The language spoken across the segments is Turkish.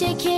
Çiçek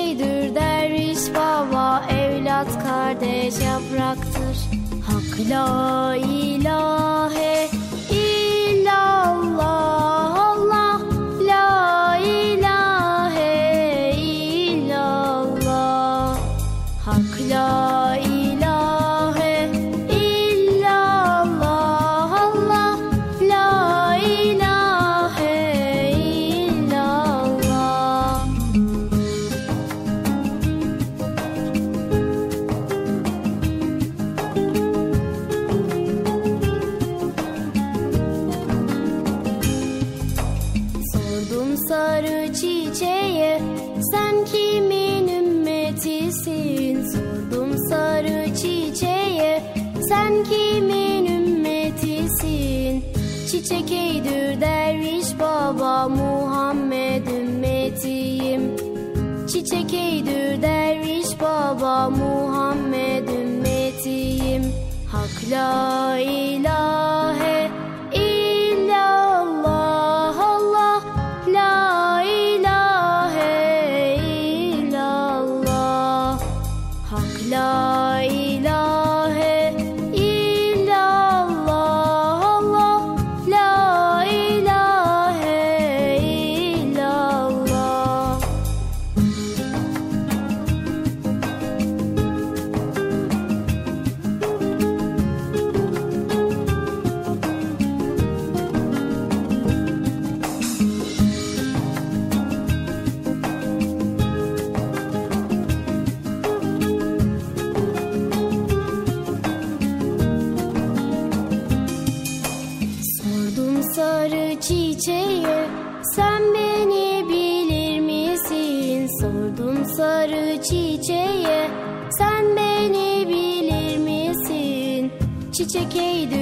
sen kimin ümmetisin? Çiçek eydür derviş baba Muhammed ümmetiyim. Çiçek eydür derviş baba Muhammed ümmetiyim. Hak la ilahe Çiçek eydür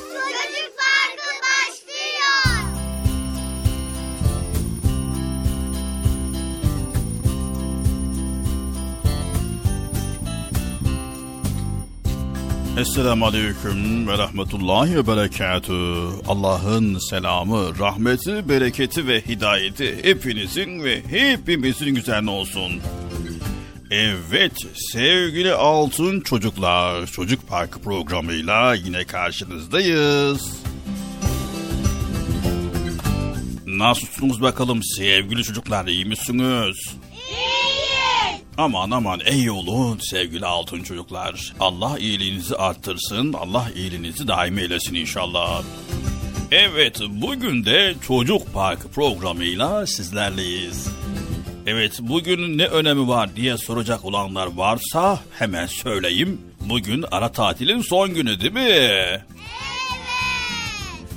Esselamu Aleyküm ve Rahmetullahi ve Berekatü. Allah'ın selamı, rahmeti, bereketi ve hidayeti hepinizin ve hepimizin üzerine olsun. Evet sevgili altın çocuklar, Çocuk Parkı programıyla yine karşınızdayız. Nasılsınız bakalım sevgili çocuklar, iyi misiniz? Aman aman ey olun sevgili altın çocuklar. Allah iyiliğinizi arttırsın, Allah iyiliğinizi daim eylesin inşallah. Evet, bugün de Çocuk Park programıyla sizlerleyiz. Evet, bugün ne önemi var diye soracak olanlar varsa hemen söyleyeyim. Bugün ara tatilin son günü değil mi? Evet.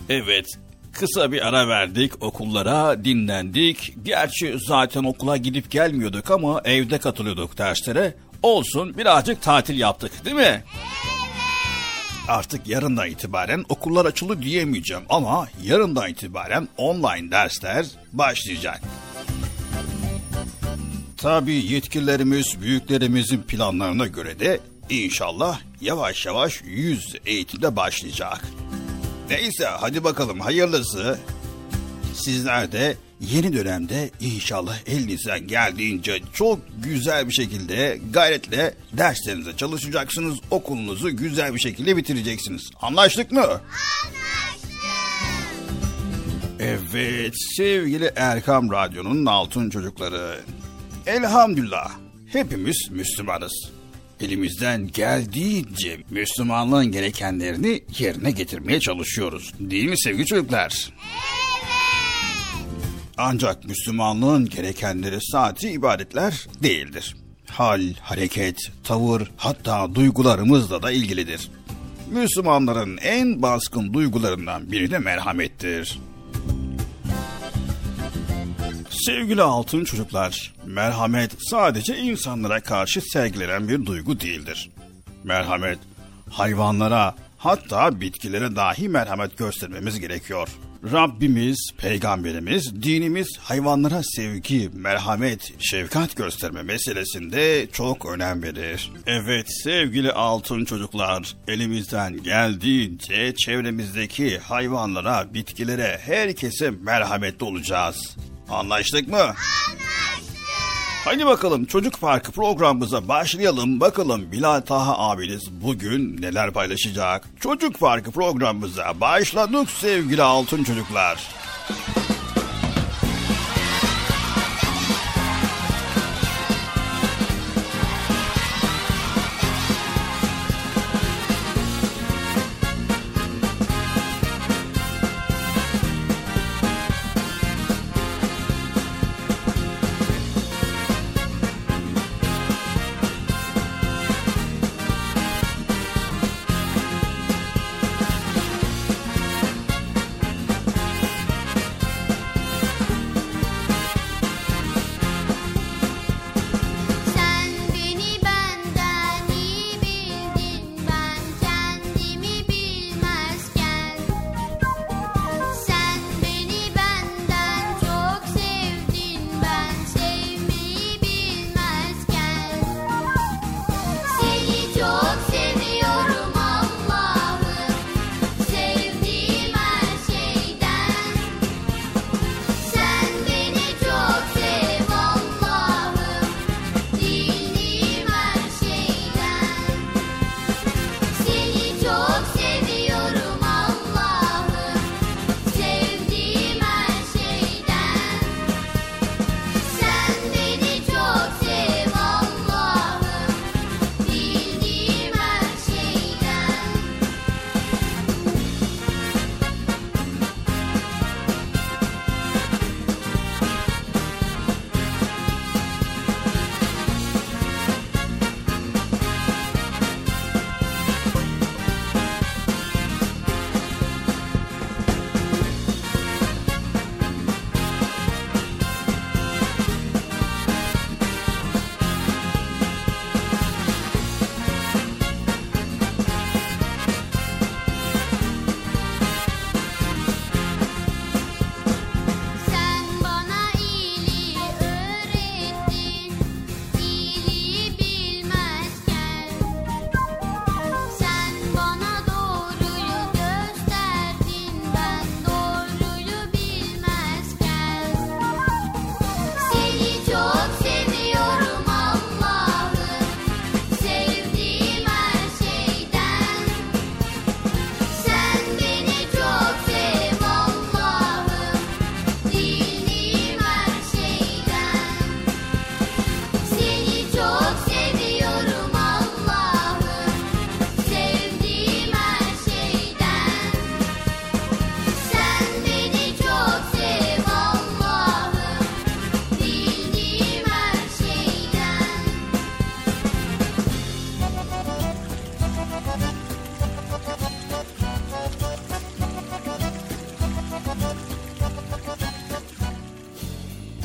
Evet, kısa bir ara verdik okullara, dinlendik. Gerçi zaten okula gidip gelmiyorduk ama evde katılıyorduk derslere. Olsun birazcık tatil yaptık değil mi? Artık yarından itibaren okullar açılı diyemeyeceğim ama yarından itibaren online dersler başlayacak. Tabii yetkililerimiz, büyüklerimizin planlarına göre de inşallah yavaş yavaş yüz eğitimde başlayacak. Neyse hadi bakalım hayırlısı. Sizler de yeni dönemde inşallah elinizden geldiğince çok güzel bir şekilde gayretle derslerinize çalışacaksınız. Okulunuzu güzel bir şekilde bitireceksiniz. Anlaştık mı? Evet sevgili Erkam Radyo'nun altın çocukları. Elhamdülillah hepimiz Müslümanız. Elimizden geldiğince Müslümanlığın gerekenlerini yerine getirmeye çalışıyoruz. Değil mi sevgili çocuklar? Ancak Müslümanlığın gerekenleri sadece ibadetler değildir. Hal, hareket, tavır hatta duygularımızla da ilgilidir. Müslümanların en baskın duygularından biri de merhamettir. Sevgili altın çocuklar, merhamet sadece insanlara karşı sergilenen bir duygu değildir. Merhamet, hayvanlara hatta bitkilere dahi merhamet göstermemiz gerekiyor. Rabbimiz, peygamberimiz, dinimiz hayvanlara sevgi, merhamet, şefkat gösterme meselesinde çok önem verir. Evet sevgili altın çocuklar, elimizden geldiğince çevremizdeki hayvanlara, bitkilere, herkese merhametli olacağız. Anlaştık mı? Anlaştık. Hadi bakalım çocuk parkı programımıza başlayalım. Bakalım Bilal Taha abiniz bugün neler paylaşacak? Çocuk parkı programımıza başladık sevgili altın çocuklar.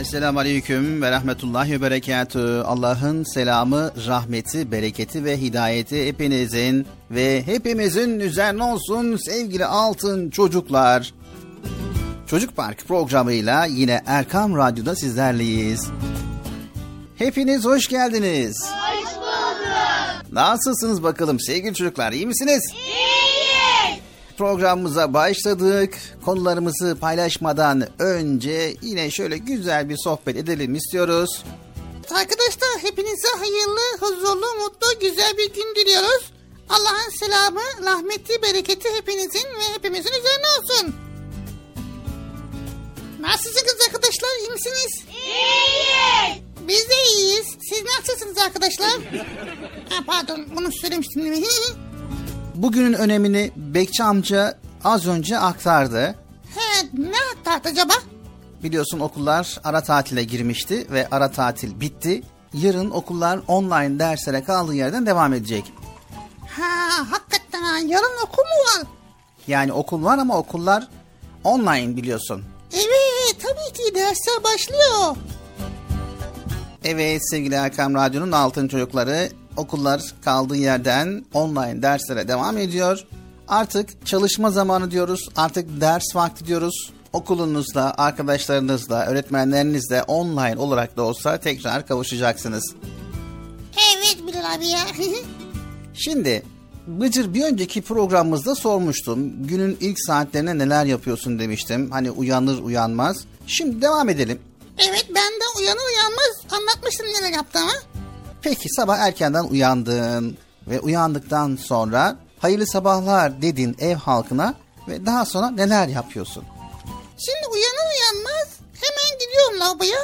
Esselamu Aleyküm ve Rahmetullahi ve Berekatü. Allah'ın selamı, rahmeti, bereketi ve hidayeti hepinizin ve hepimizin üzerine olsun sevgili altın çocuklar. Çocuk Park programıyla yine Erkam Radyo'da sizlerleyiz. Hepiniz hoş geldiniz. Hoş bulduk. Nasılsınız bakalım sevgili çocuklar iyi misiniz? İyiyiz. Programımıza başladık. Konularımızı paylaşmadan önce yine şöyle güzel bir sohbet edelim istiyoruz. Arkadaşlar hepinize hayırlı, huzurlu, mutlu, güzel bir gün diliyoruz. Allah'ın selamı, rahmeti, bereketi hepinizin ve hepimizin üzerine olsun. Nasılsınız arkadaşlar? İyi misiniz? İyiyiz. Biz de iyiyiz. Siz nasılsınız arkadaşlar? ha, pardon bunu söylemiştim değil mi? Bugünün önemini Bekçi amca az önce aktardı. He, ne aktardı acaba? Biliyorsun okullar ara tatile girmişti ve ara tatil bitti. Yarın okullar online derslere kaldığı yerden devam edecek. Ha, hakikaten ha, yarın okul mu var? Yani okul var ama okullar online biliyorsun. Evet, tabii ki dersler başlıyor. Evet sevgili Erkam Radyo'nun altın çocukları okullar kaldığı yerden online derslere devam ediyor. Artık çalışma zamanı diyoruz. Artık ders vakti diyoruz. Okulunuzda, arkadaşlarınızla, öğretmenlerinizle online olarak da olsa tekrar kavuşacaksınız. Evet Bilal abi ya. Şimdi Bıcır bir önceki programımızda sormuştum. Günün ilk saatlerine neler yapıyorsun demiştim. Hani uyanır uyanmaz. Şimdi devam edelim. evet ben de uyanır uyanmaz anlatmıştım neler yaptığımı. Peki sabah erkenden uyandın ve uyandıktan sonra hayırlı sabahlar dedin ev halkına ve daha sonra neler yapıyorsun? Şimdi uyanır uyanmaz hemen gidiyorum lavaboya.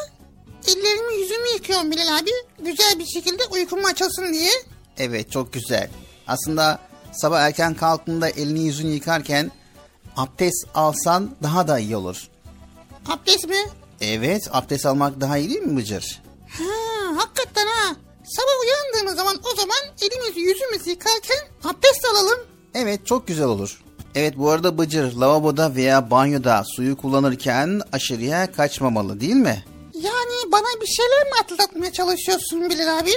Ellerimi yüzümü yıkıyorum Bilal abi. Güzel bir şekilde uykum açılsın diye. Evet çok güzel. Aslında sabah erken kalktığında elini yüzünü yıkarken abdest alsan daha da iyi olur. Abdest mi? Evet abdest almak daha iyi değil mi Bıcır? Ha, hakikaten ha. Sabah uyandığımız zaman o zaman elimizi yüzümüzü yıkarken abdest alalım. Evet çok güzel olur. Evet bu arada Bıcır lavaboda veya banyoda suyu kullanırken aşırıya kaçmamalı değil mi? Yani bana bir şeyler mi atlatmaya çalışıyorsun Bilal abi?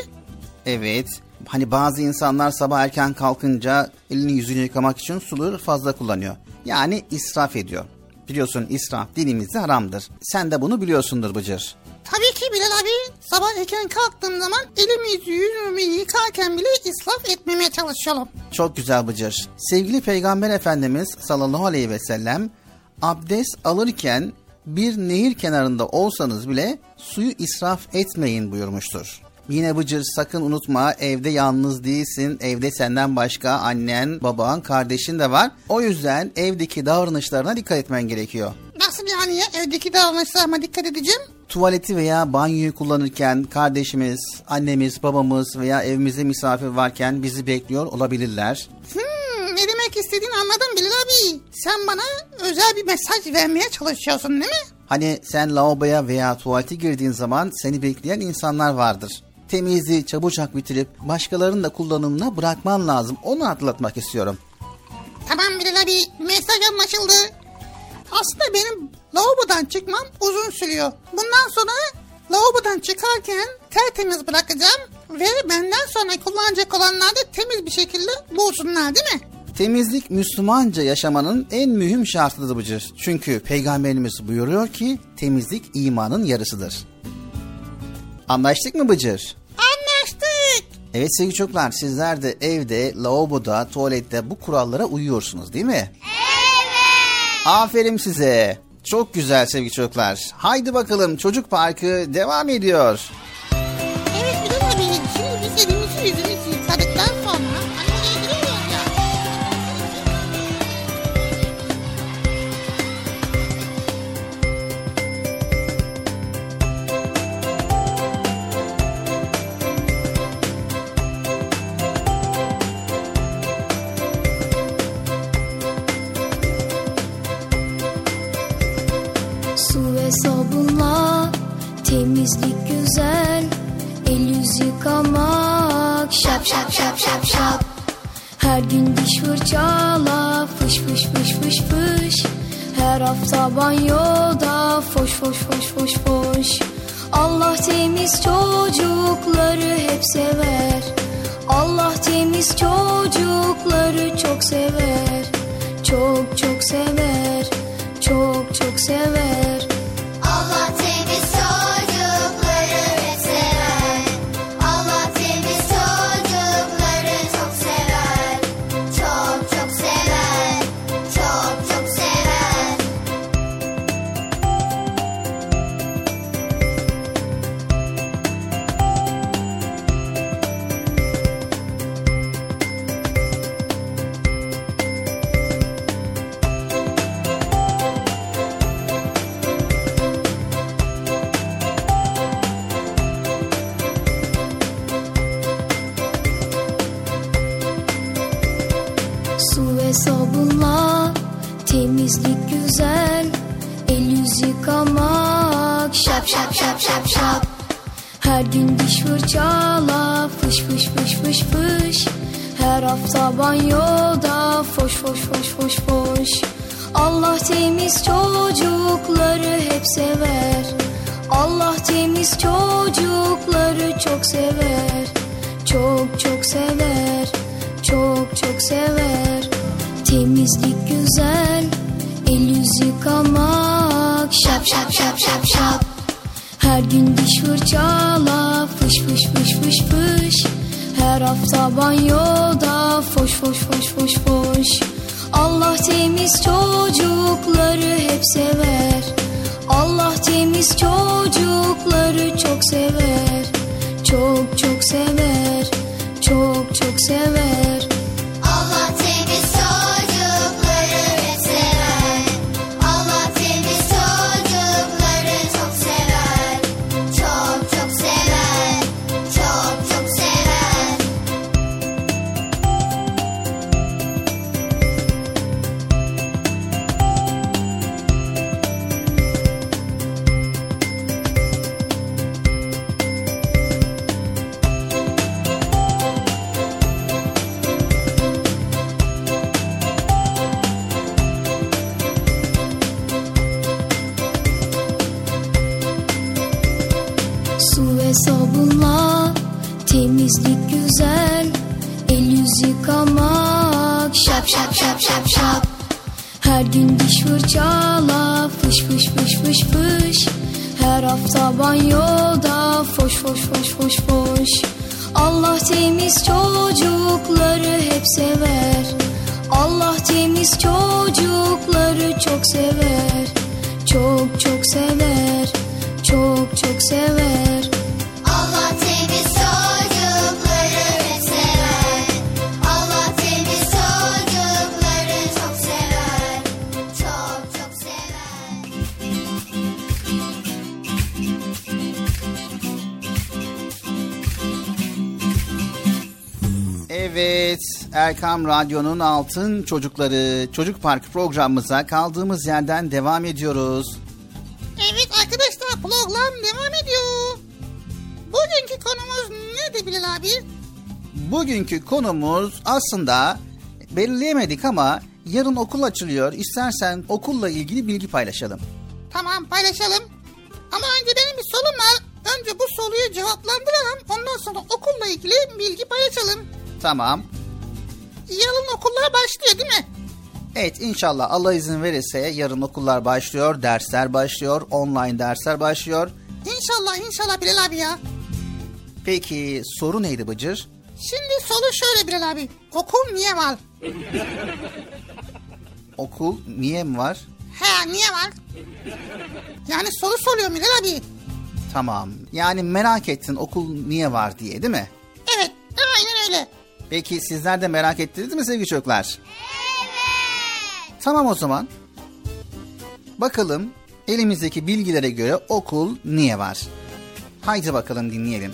Evet. Hani bazı insanlar sabah erken kalkınca elini yüzünü yıkamak için suları fazla kullanıyor. Yani israf ediyor. Biliyorsun israf dinimizde haramdır. Sen de bunu biliyorsundur Bıcır. Tabii ki Bilal abi. Sabah erken kalktığım zaman elimi yüzümü yıkarken bile israf etmemeye çalışalım. Çok güzel Bıcır. Sevgili Peygamber Efendimiz sallallahu aleyhi ve sellem abdest alırken bir nehir kenarında olsanız bile suyu israf etmeyin buyurmuştur. Yine Bıcır sakın unutma evde yalnız değilsin. Evde senden başka annen, baban, kardeşin de var. O yüzden evdeki davranışlarına dikkat etmen gerekiyor. Nasıl yani ya? Evdeki davranışlarıma dikkat edeceğim. Tuvaleti veya banyoyu kullanırken kardeşimiz, annemiz, babamız veya evimizde misafir varken bizi bekliyor olabilirler. Hmm, ne demek istediğini anladım Bilal abi. Sen bana özel bir mesaj vermeye çalışıyorsun değil mi? Hani sen lavaboya veya tuvalete girdiğin zaman seni bekleyen insanlar vardır. Temizliği çabucak bitirip başkalarının da kullanımına bırakman lazım. Onu hatırlatmak istiyorum. Tamam Bilal abi mesaj anlaşıldı. Aslında benim lavabodan çıkmam uzun sürüyor. Bundan sonra lavabodan çıkarken tertemiz bırakacağım ve benden sonra kullanacak olanlar da temiz bir şekilde bulsunlar değil mi? Temizlik Müslümanca yaşamanın en mühim şartıdır Bıcır. Çünkü Peygamberimiz buyuruyor ki temizlik imanın yarısıdır. Anlaştık mı Bıcır? Anlaştık. Evet sevgili çocuklar sizler de evde, lavaboda, tuvalette bu kurallara uyuyorsunuz değil mi? Evet. Aferin size. Çok güzel sevgili çocuklar. Haydi bakalım çocuk parkı devam ediyor. Temizlik güzel El yüz yıkamak şap şap şap şap şap. Her gün diş fırçala fış fış fış fış fış. Her hafta banyoda foş foş foş foş foş. Allah temiz çocukları hep sever. Allah temiz çocukları çok sever. Çok çok sever. Çok çok sever foş foş foş foş foş. Allah temiz çocukları hep sever. Allah temiz çocukları çok sever. Çok çok sever. Çok çok sever. Temizlik güzel El yüz yıkamak Şap şap şap şap şap. Her gün diş fırçala Fış fış fış fış fış. Her hafta Foş foş foş foş foş. Allah temiz çocukları hep sever. Allah temiz çocukları çok sever. Çok çok sever. Çok çok sever Evet, Erkam Radyo'nun Altın Çocukları Çocuk Park programımıza kaldığımız yerden devam ediyoruz. Evet arkadaşlar program devam ediyor. Bugünkü konumuz nedir Bilal abi? Bugünkü konumuz aslında belirleyemedik ama yarın okul açılıyor. İstersen okulla ilgili bilgi paylaşalım. Tamam paylaşalım. Ama önce benim bir sorum var. Önce bu soruyu cevaplandıralım. Ondan sonra okulla ilgili bilgi paylaşalım. Tamam. Yarın okullar başlıyor değil mi? Evet inşallah Allah izin verirse yarın okullar başlıyor, dersler başlıyor, online dersler başlıyor. İnşallah inşallah Bilal abi ya. Peki soru neydi Bıcır? Şimdi soru şöyle Bilal abi. Okul niye var? Okul niye mi var? He niye var? Yani soru soruyorum Bilal abi. Tamam. Yani merak ettin okul niye var diye değil mi? Evet aynen öyle. Peki sizler de merak ettiniz mi sevgili çocuklar? Evet. Tamam o zaman. Bakalım elimizdeki bilgilere göre okul niye var? Haydi bakalım dinleyelim.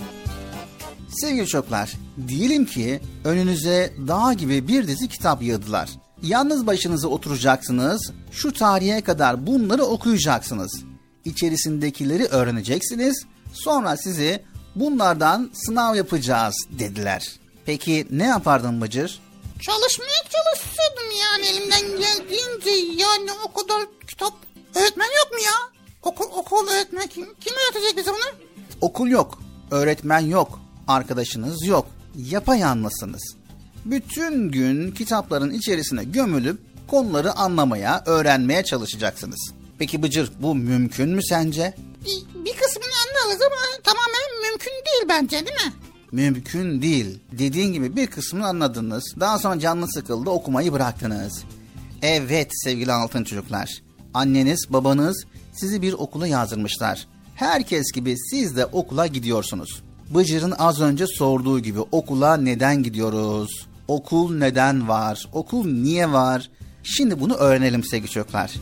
Sevgili çocuklar, diyelim ki önünüze dağ gibi bir dizi kitap yığdılar. Yalnız başınıza oturacaksınız, şu tarihe kadar bunları okuyacaksınız. İçerisindekileri öğreneceksiniz, sonra sizi bunlardan sınav yapacağız dediler. Peki ne yapardın Bıcır? Çalışmaya çalışıyordum yani elimden geldiğince yani o kadar kitap öğretmen yok mu ya? Okul, okul öğretmek kim, kim öğretecek bize bunu? Okul yok, öğretmen yok, arkadaşınız yok. Yapayalnızsınız. Bütün gün kitapların içerisine gömülüp konuları anlamaya, öğrenmeye çalışacaksınız. Peki Bıcır bu mümkün mü sence? Bir, bir kısmını anlarız ama tamamen mümkün değil bence değil mi? Mümkün değil. Dediğin gibi bir kısmını anladınız. Daha sonra canlı sıkıldı okumayı bıraktınız. Evet sevgili altın çocuklar. Anneniz, babanız sizi bir okula yazdırmışlar. Herkes gibi siz de okula gidiyorsunuz. Bıcır'ın az önce sorduğu gibi okula neden gidiyoruz? Okul neden var? Okul niye var? Şimdi bunu öğrenelim sevgili çocuklar.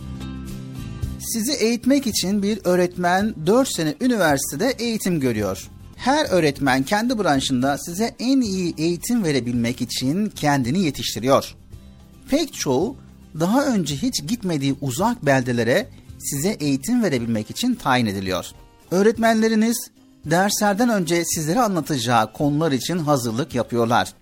Sizi eğitmek için bir öğretmen 4 sene üniversitede eğitim görüyor. Her öğretmen kendi branşında size en iyi eğitim verebilmek için kendini yetiştiriyor. Pek çoğu daha önce hiç gitmediği uzak beldelere size eğitim verebilmek için tayin ediliyor. Öğretmenleriniz derslerden önce sizlere anlatacağı konular için hazırlık yapıyorlar.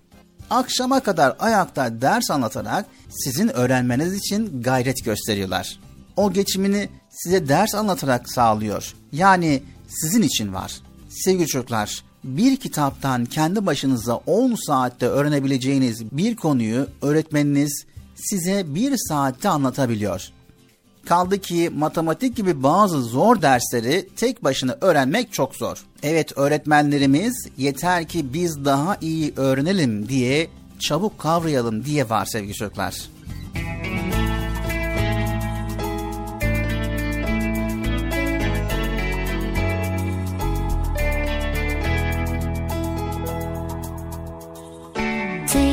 Akşama kadar ayakta ders anlatarak sizin öğrenmeniz için gayret gösteriyorlar. O geçimini size ders anlatarak sağlıyor. Yani sizin için var. Sevgili çocuklar, bir kitaptan kendi başınıza 10 saatte öğrenebileceğiniz bir konuyu öğretmeniniz size bir saatte anlatabiliyor. Kaldı ki matematik gibi bazı zor dersleri tek başına öğrenmek çok zor. Evet öğretmenlerimiz yeter ki biz daha iyi öğrenelim diye çabuk kavrayalım diye var sevgili çocuklar.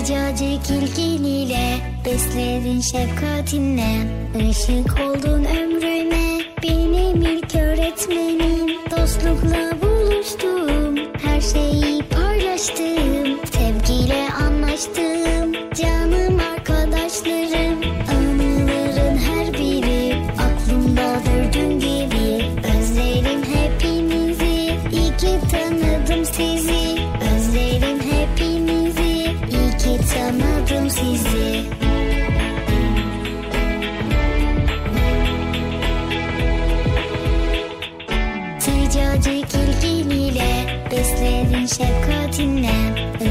Sıcacık ilgiliyle besledin şefkatinle. Işık oldun ömrüme benim ilk öğretmenim Dostlukla buluştum her şeyi paylaştım. Sevgiyle anlaştım canım arkadaşlarım tanıdım sizi. Besledin şefkatinle.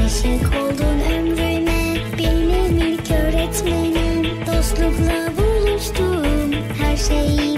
Işık oldun ömrüme benim ilk öğretmenim. Dostlukla buluştum her şeyi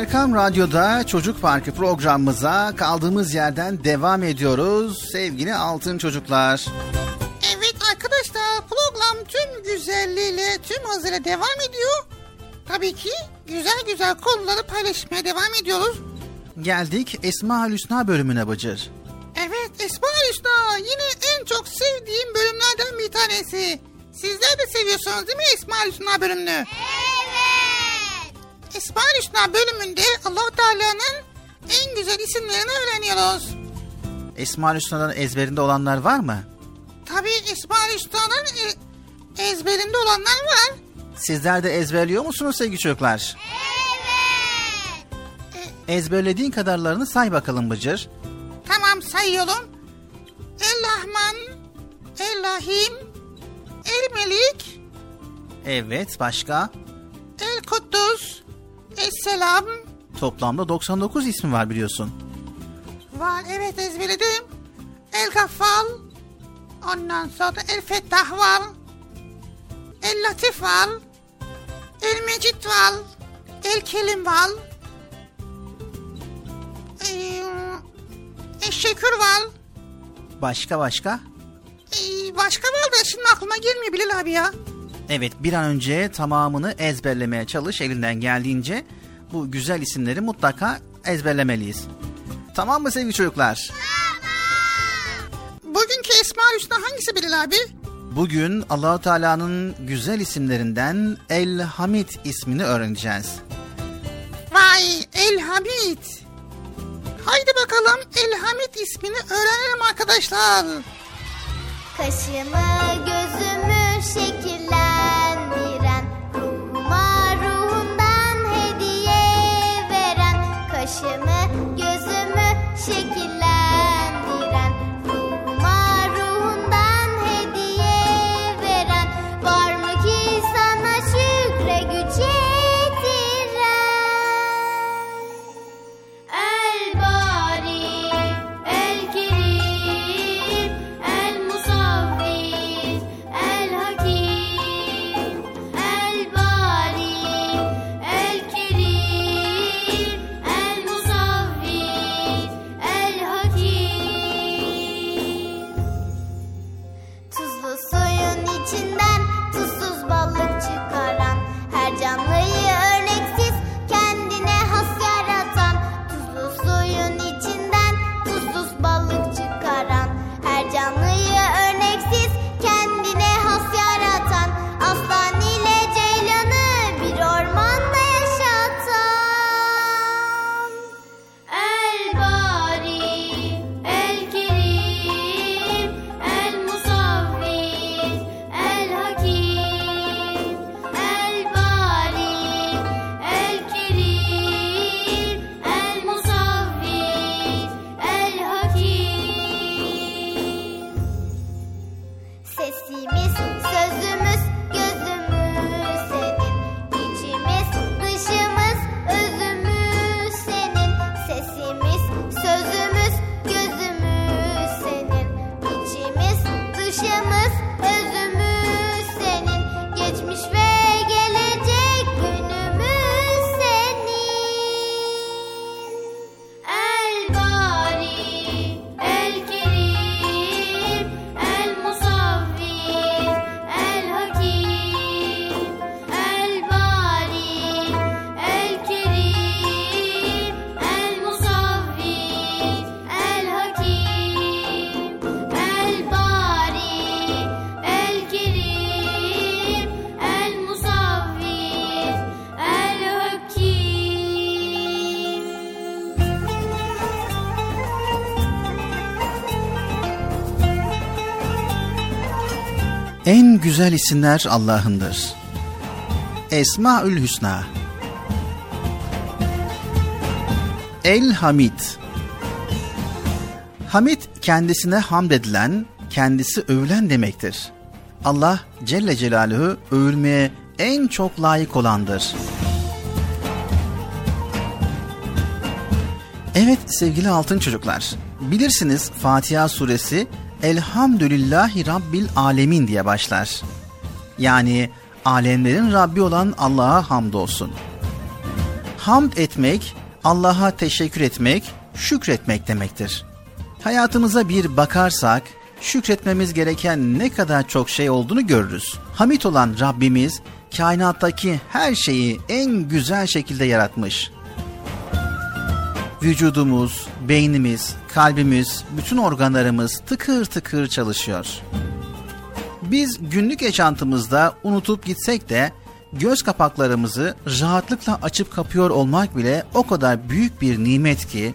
Erkam Radyo'da Çocuk Parkı programımıza kaldığımız yerden devam ediyoruz sevgili altın çocuklar. Evet arkadaşlar program tüm güzelliğiyle tüm hızıyla devam ediyor. Tabii ki güzel güzel konuları paylaşmaya devam ediyoruz. Geldik Esma Hüsna bölümüne Bıcır. Evet Esma Hüsna yine en çok sevdiğim bölümlerden bir tanesi. Sizler de seviyorsunuz değil mi Esma Hüsna bölümünü? Evet. Esma Hüsna bölümünde allah Teala'nın en güzel isimlerini öğreniyoruz. Esma Hüsna'dan ezberinde olanlar var mı? Tabii Esma Hüsna'nın e- ezberinde olanlar var. Sizler de ezberliyor musunuz sevgili çocuklar? Evet. Ezberlediğin kadarlarını say bakalım Bıcır. Tamam sayıyorum. El Rahman, El Rahim, El Melik, Evet başka? El Kuddus, El Selam. Toplamda 99 ismi var biliyorsun. Var evet ezberledim. El Gaffal. Ondan sonra El Fettah var. El Latif var. El Mecid var. El Kelim var. Ee, Eşşekür var. Başka başka? Ee, başka var da şimdi aklıma gelmiyor Bilal abi ya. Evet bir an önce tamamını ezberlemeye çalış elinden geldiğince bu güzel isimleri mutlaka ezberlemeliyiz. Tamam mı sevgili çocuklar? Bugünkü Esma Hüsna hangisi Bilal abi? Bugün Allahu Teala'nın güzel isimlerinden El Hamid ismini öğreneceğiz. Vay El Hamid. Haydi bakalım El Hamid ismini öğrenelim arkadaşlar. Kaşımı gözümü şekillendiren veren Kaşımı Güzel isimler Allah'ındır. Esmaül Hüsna El Hamid Hamid kendisine hamd edilen, kendisi övülen demektir. Allah Celle Celaluhu övülmeye en çok layık olandır. Evet sevgili altın çocuklar, bilirsiniz Fatiha suresi Elhamdülillahi Rabbil Alemin diye başlar. Yani alemlerin Rabbi olan Allah'a hamdolsun. Hamd etmek, Allah'a teşekkür etmek, şükretmek demektir. Hayatımıza bir bakarsak, şükretmemiz gereken ne kadar çok şey olduğunu görürüz. Hamit olan Rabbimiz, kainattaki her şeyi en güzel şekilde yaratmış vücudumuz, beynimiz, kalbimiz, bütün organlarımız tıkır tıkır çalışıyor. Biz günlük yaşantımızda unutup gitsek de göz kapaklarımızı rahatlıkla açıp kapıyor olmak bile o kadar büyük bir nimet ki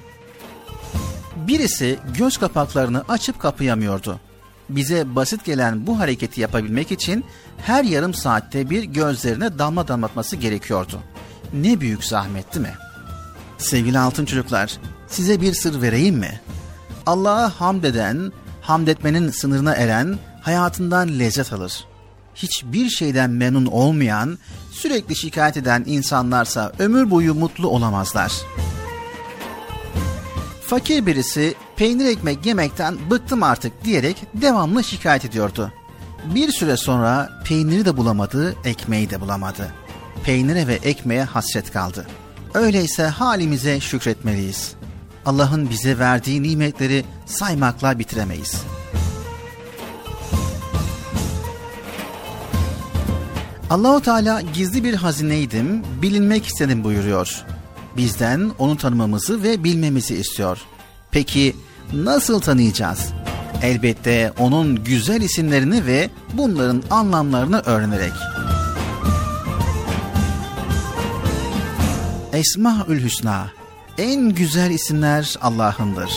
birisi göz kapaklarını açıp kapayamıyordu. Bize basit gelen bu hareketi yapabilmek için her yarım saatte bir gözlerine damla damlatması gerekiyordu. Ne büyük zahmet değil mi? Sevgili altın çocuklar, size bir sır vereyim mi? Allah'a hamd eden, hamd etmenin sınırına eren hayatından lezzet alır. Hiçbir şeyden memnun olmayan, sürekli şikayet eden insanlarsa ömür boyu mutlu olamazlar. Fakir birisi peynir ekmek yemekten bıktım artık diyerek devamlı şikayet ediyordu. Bir süre sonra peyniri de bulamadı, ekmeği de bulamadı. Peynire ve ekmeğe hasret kaldı. Öyleyse halimize şükretmeliyiz. Allah'ın bize verdiği nimetleri saymakla bitiremeyiz. Allahu Teala gizli bir hazineydim, bilinmek istedim buyuruyor. Bizden onu tanımamızı ve bilmemizi istiyor. Peki nasıl tanıyacağız? Elbette onun güzel isimlerini ve bunların anlamlarını öğrenerek. Esmaül Hüsna en güzel isimler Allah'ındır.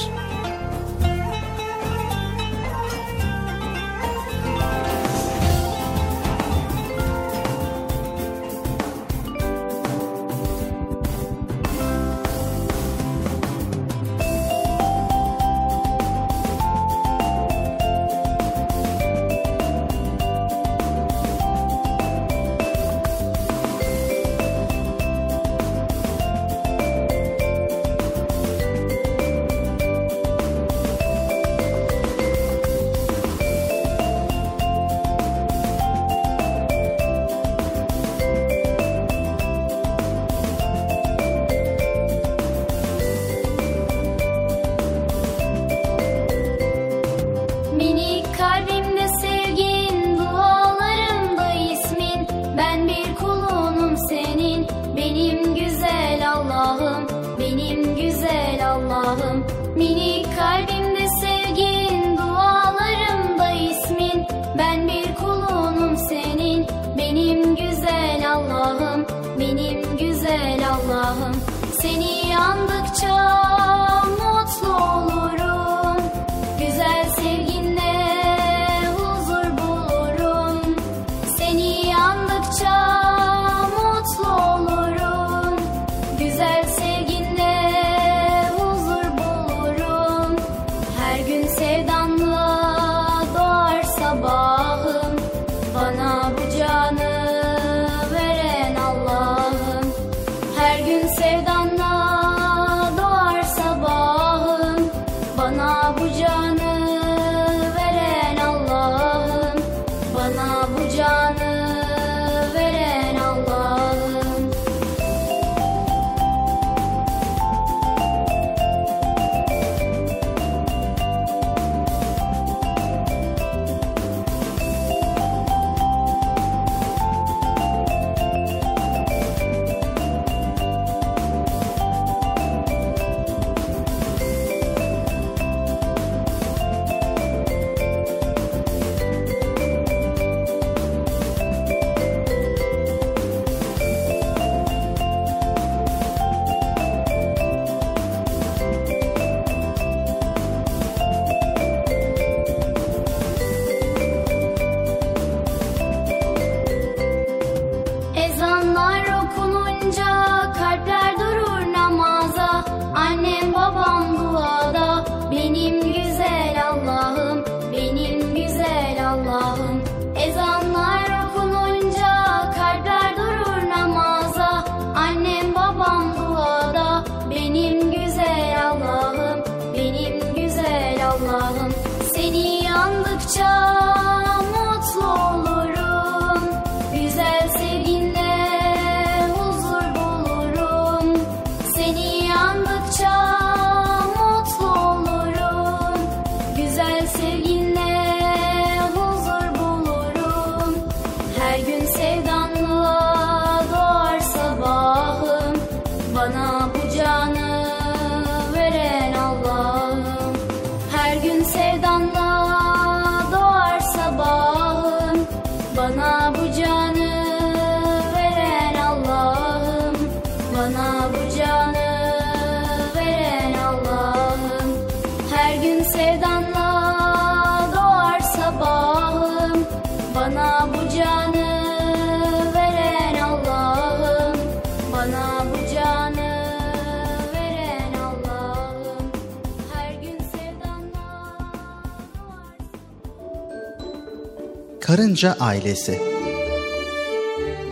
Karınca Ailesi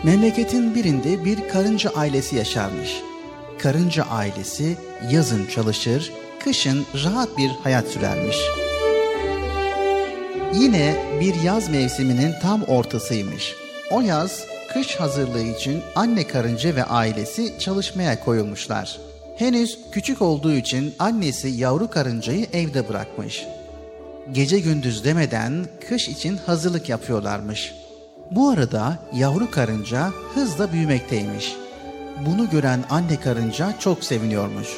Memleketin birinde bir karınca ailesi yaşarmış. Karınca ailesi yazın çalışır, kışın rahat bir hayat sürermiş. Yine bir yaz mevsiminin tam ortasıymış. O yaz kış hazırlığı için anne karınca ve ailesi çalışmaya koyulmuşlar. Henüz küçük olduğu için annesi yavru karıncayı evde bırakmış. Gece gündüz demeden kış için hazırlık yapıyorlarmış. Bu arada yavru karınca hızla büyümekteymiş. Bunu gören anne karınca çok seviniyormuş.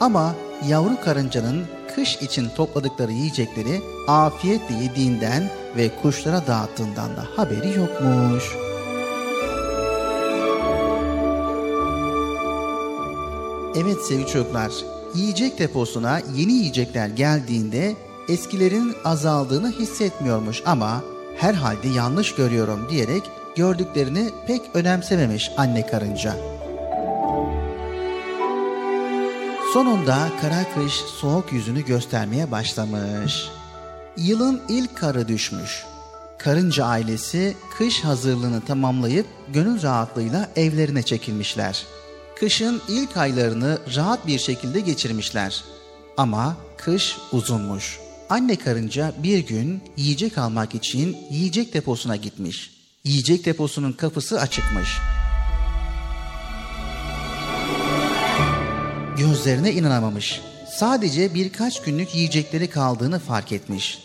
Ama yavru karıncanın kış için topladıkları yiyecekleri afiyetle yediğinden ve kuşlara dağıttığından da haberi yokmuş. Evet sevgili çocuklar, yiyecek deposuna yeni yiyecekler geldiğinde eskilerin azaldığını hissetmiyormuş ama herhalde yanlış görüyorum diyerek gördüklerini pek önemsememiş anne karınca. Sonunda kara kış soğuk yüzünü göstermeye başlamış. Yılın ilk karı düşmüş. Karınca ailesi kış hazırlığını tamamlayıp gönül rahatlığıyla evlerine çekilmişler. Kışın ilk aylarını rahat bir şekilde geçirmişler. Ama kış uzunmuş. Anne karınca bir gün yiyecek almak için yiyecek deposuna gitmiş. Yiyecek deposunun kapısı açıkmış. Gözlerine inanamamış. Sadece birkaç günlük yiyecekleri kaldığını fark etmiş.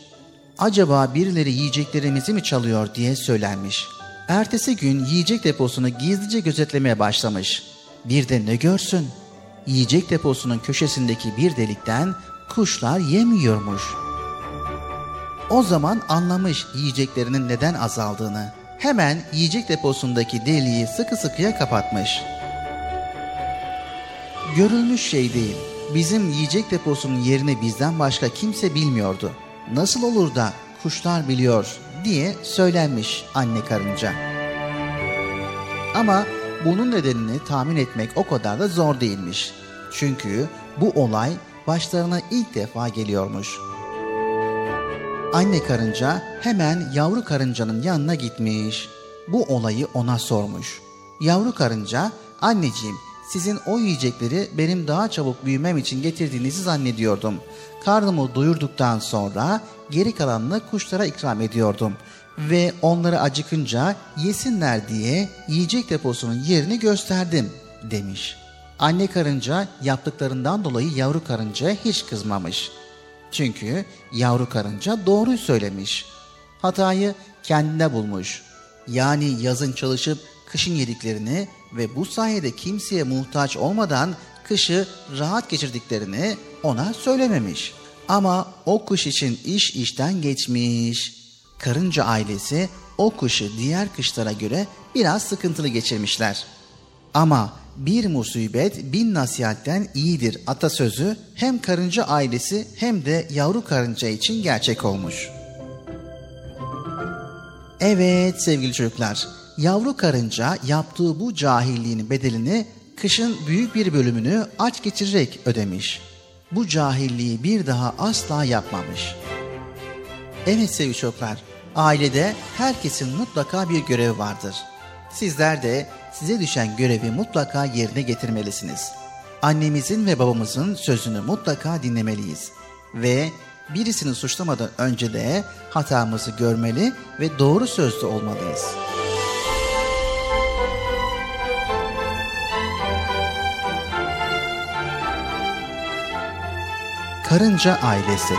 Acaba birileri yiyeceklerimizi mi çalıyor diye söylenmiş. Ertesi gün yiyecek deposunu gizlice gözetlemeye başlamış. Bir de ne görsün? Yiyecek deposunun köşesindeki bir delikten kuşlar yemiyormuş. O zaman anlamış yiyeceklerinin neden azaldığını. Hemen yiyecek deposundaki deliği sıkı sıkıya kapatmış. Görülmüş şey değil. Bizim yiyecek deposunun yerini bizden başka kimse bilmiyordu. Nasıl olur da kuşlar biliyor diye söylenmiş anne karınca. Ama bunun nedenini tahmin etmek o kadar da zor değilmiş. Çünkü bu olay başlarına ilk defa geliyormuş. Anne karınca hemen yavru karıncanın yanına gitmiş. Bu olayı ona sormuş. Yavru karınca, anneciğim sizin o yiyecekleri benim daha çabuk büyümem için getirdiğinizi zannediyordum. Karnımı doyurduktan sonra geri kalanını kuşlara ikram ediyordum. Ve onları acıkınca yesinler diye yiyecek deposunun yerini gösterdim demiş. Anne karınca yaptıklarından dolayı yavru karıncaya hiç kızmamış. Çünkü yavru karınca doğruyu söylemiş. Hatayı kendine bulmuş. Yani yazın çalışıp kışın yediklerini ve bu sayede kimseye muhtaç olmadan kışı rahat geçirdiklerini ona söylememiş. Ama o kuş için iş işten geçmiş. Karınca ailesi o kışı diğer kışlara göre biraz sıkıntılı geçirmişler. Ama bir musibet bin nasihatten iyidir atasözü hem karınca ailesi hem de yavru karınca için gerçek olmuş. Evet sevgili çocuklar, yavru karınca yaptığı bu cahilliğin bedelini kışın büyük bir bölümünü aç geçirerek ödemiş. Bu cahilliği bir daha asla yapmamış. Evet sevgili çocuklar, ailede herkesin mutlaka bir görevi vardır. Sizler de size düşen görevi mutlaka yerine getirmelisiniz. Annemizin ve babamızın sözünü mutlaka dinlemeliyiz. Ve birisini suçlamadan önce de hatamızı görmeli ve doğru sözlü olmalıyız. Karınca Ailesi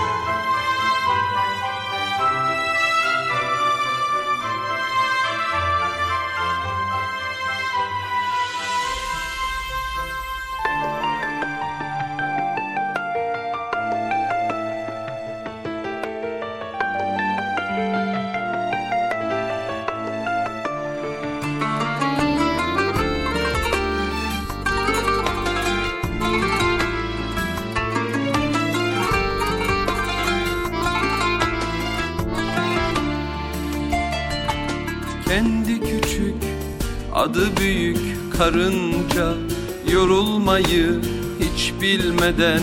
bilmeden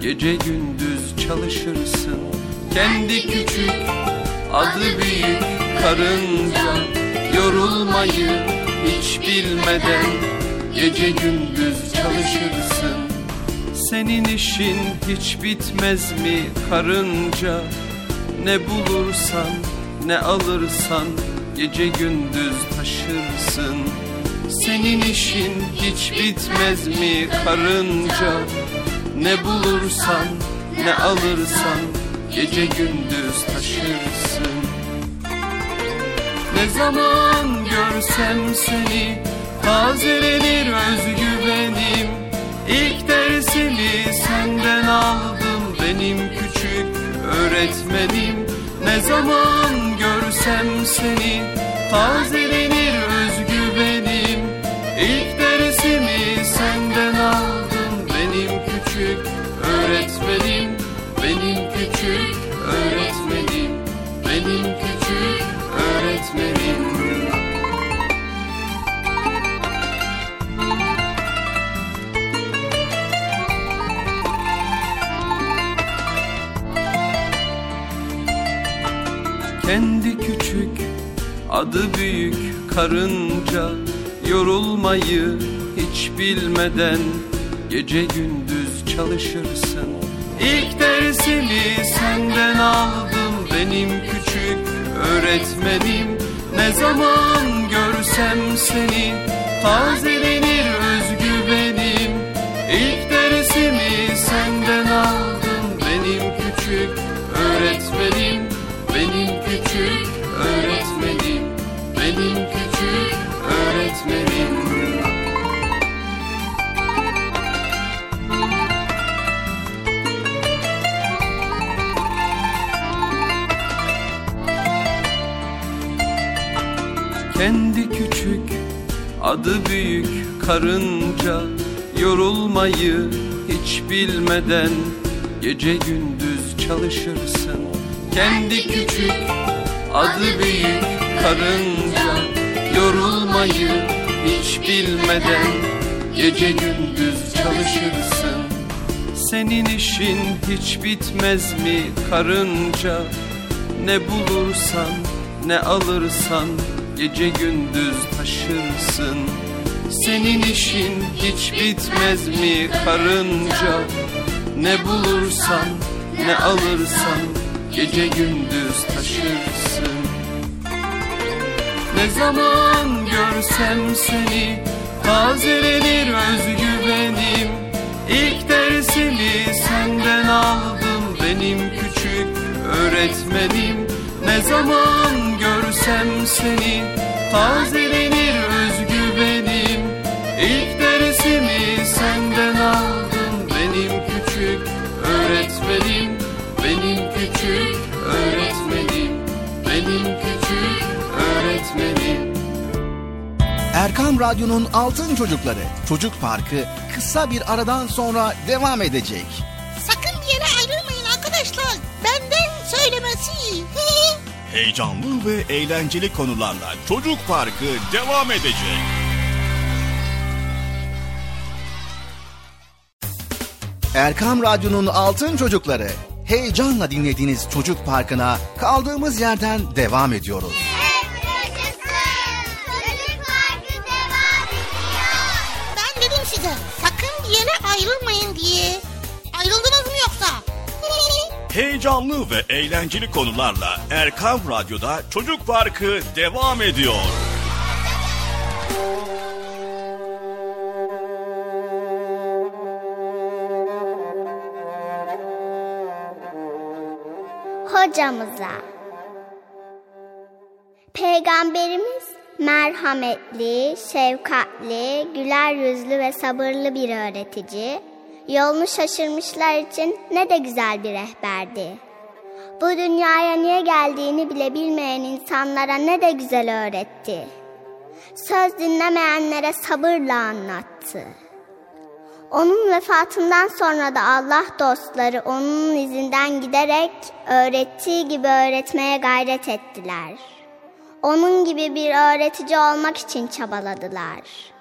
Gece gündüz çalışırsın. Kendi küçük adı büyük karınca Yorulmayı hiç bilmeden Gece gündüz çalışırsın. Senin işin hiç bitmez mi karınca? Ne bulursan ne alırsan Gece gündüz taşırsın. Senin işin hiç bitmez mi karınca Ne bulursan ne alırsan Gece gündüz taşırsın. Ne zaman görsem seni Tazelenir özgüvenim. İlk dersimi senden aldım benim küçük öğretmenim. Ne zaman görsem seni tazelenir adı büyük karınca Yorulmayı hiç bilmeden Gece gündüz çalışırsın. İlk dersimi senden aldım benim küçük öğretmenim. Ne zaman görsem seni tazelenir Kendi küçük adı büyük karınca. Yorulmayı hiç bilmeden Gece gündüz çalışırsın. Kendi küçük adı büyük karınca. Yorulmayı hiç bilmeden Gece gündüz çalışırsın. Senin işin hiç bitmez mi karınca? Ne bulursan ne alırsan Gece gündüz taşırsın. Senin işin hiç bitmez mi karınca? Ne bulursan ne alırsan Gece gündüz taşırsın. Ne zaman görsem seni Tazelenir özgüvenim. İlk dersimi senden aldım benim küçük öğretmenim. Ne zaman görsem seni Tazelenir özgüvenim. İlk dersimi senden aldım benim küçük öğretmenim. Benim küçük öğretmenim Benim küçük öğretmenim. Erkam Radyo'nun Altın Çocukları Çocuk Parkı kısa bir aradan sonra devam edecek. Heyecanlı ve eğlenceli konularla Çocuk Parkı devam edecek. Erkam Radyo'nun Altın Çocukları heyecanla dinlediğiniz Çocuk Parkı'na kaldığımız yerden devam ediyoruz. Heyecanlı ve eğlenceli konularla Erkam Radyo'da Çocuk Parkı devam ediyor. hocamıza. Peygamberimiz merhametli, şefkatli, güler yüzlü ve sabırlı bir öğretici, yolunu şaşırmışlar için ne de güzel bir rehberdi. Bu dünyaya niye geldiğini bile bilmeyen insanlara ne de güzel öğretti. Söz dinlemeyenlere sabırla anlattı. Onun vefatından sonra da Allah dostları onun izinden giderek öğrettiği gibi öğretmeye gayret ettiler. Onun gibi bir öğretici olmak için çabaladılar.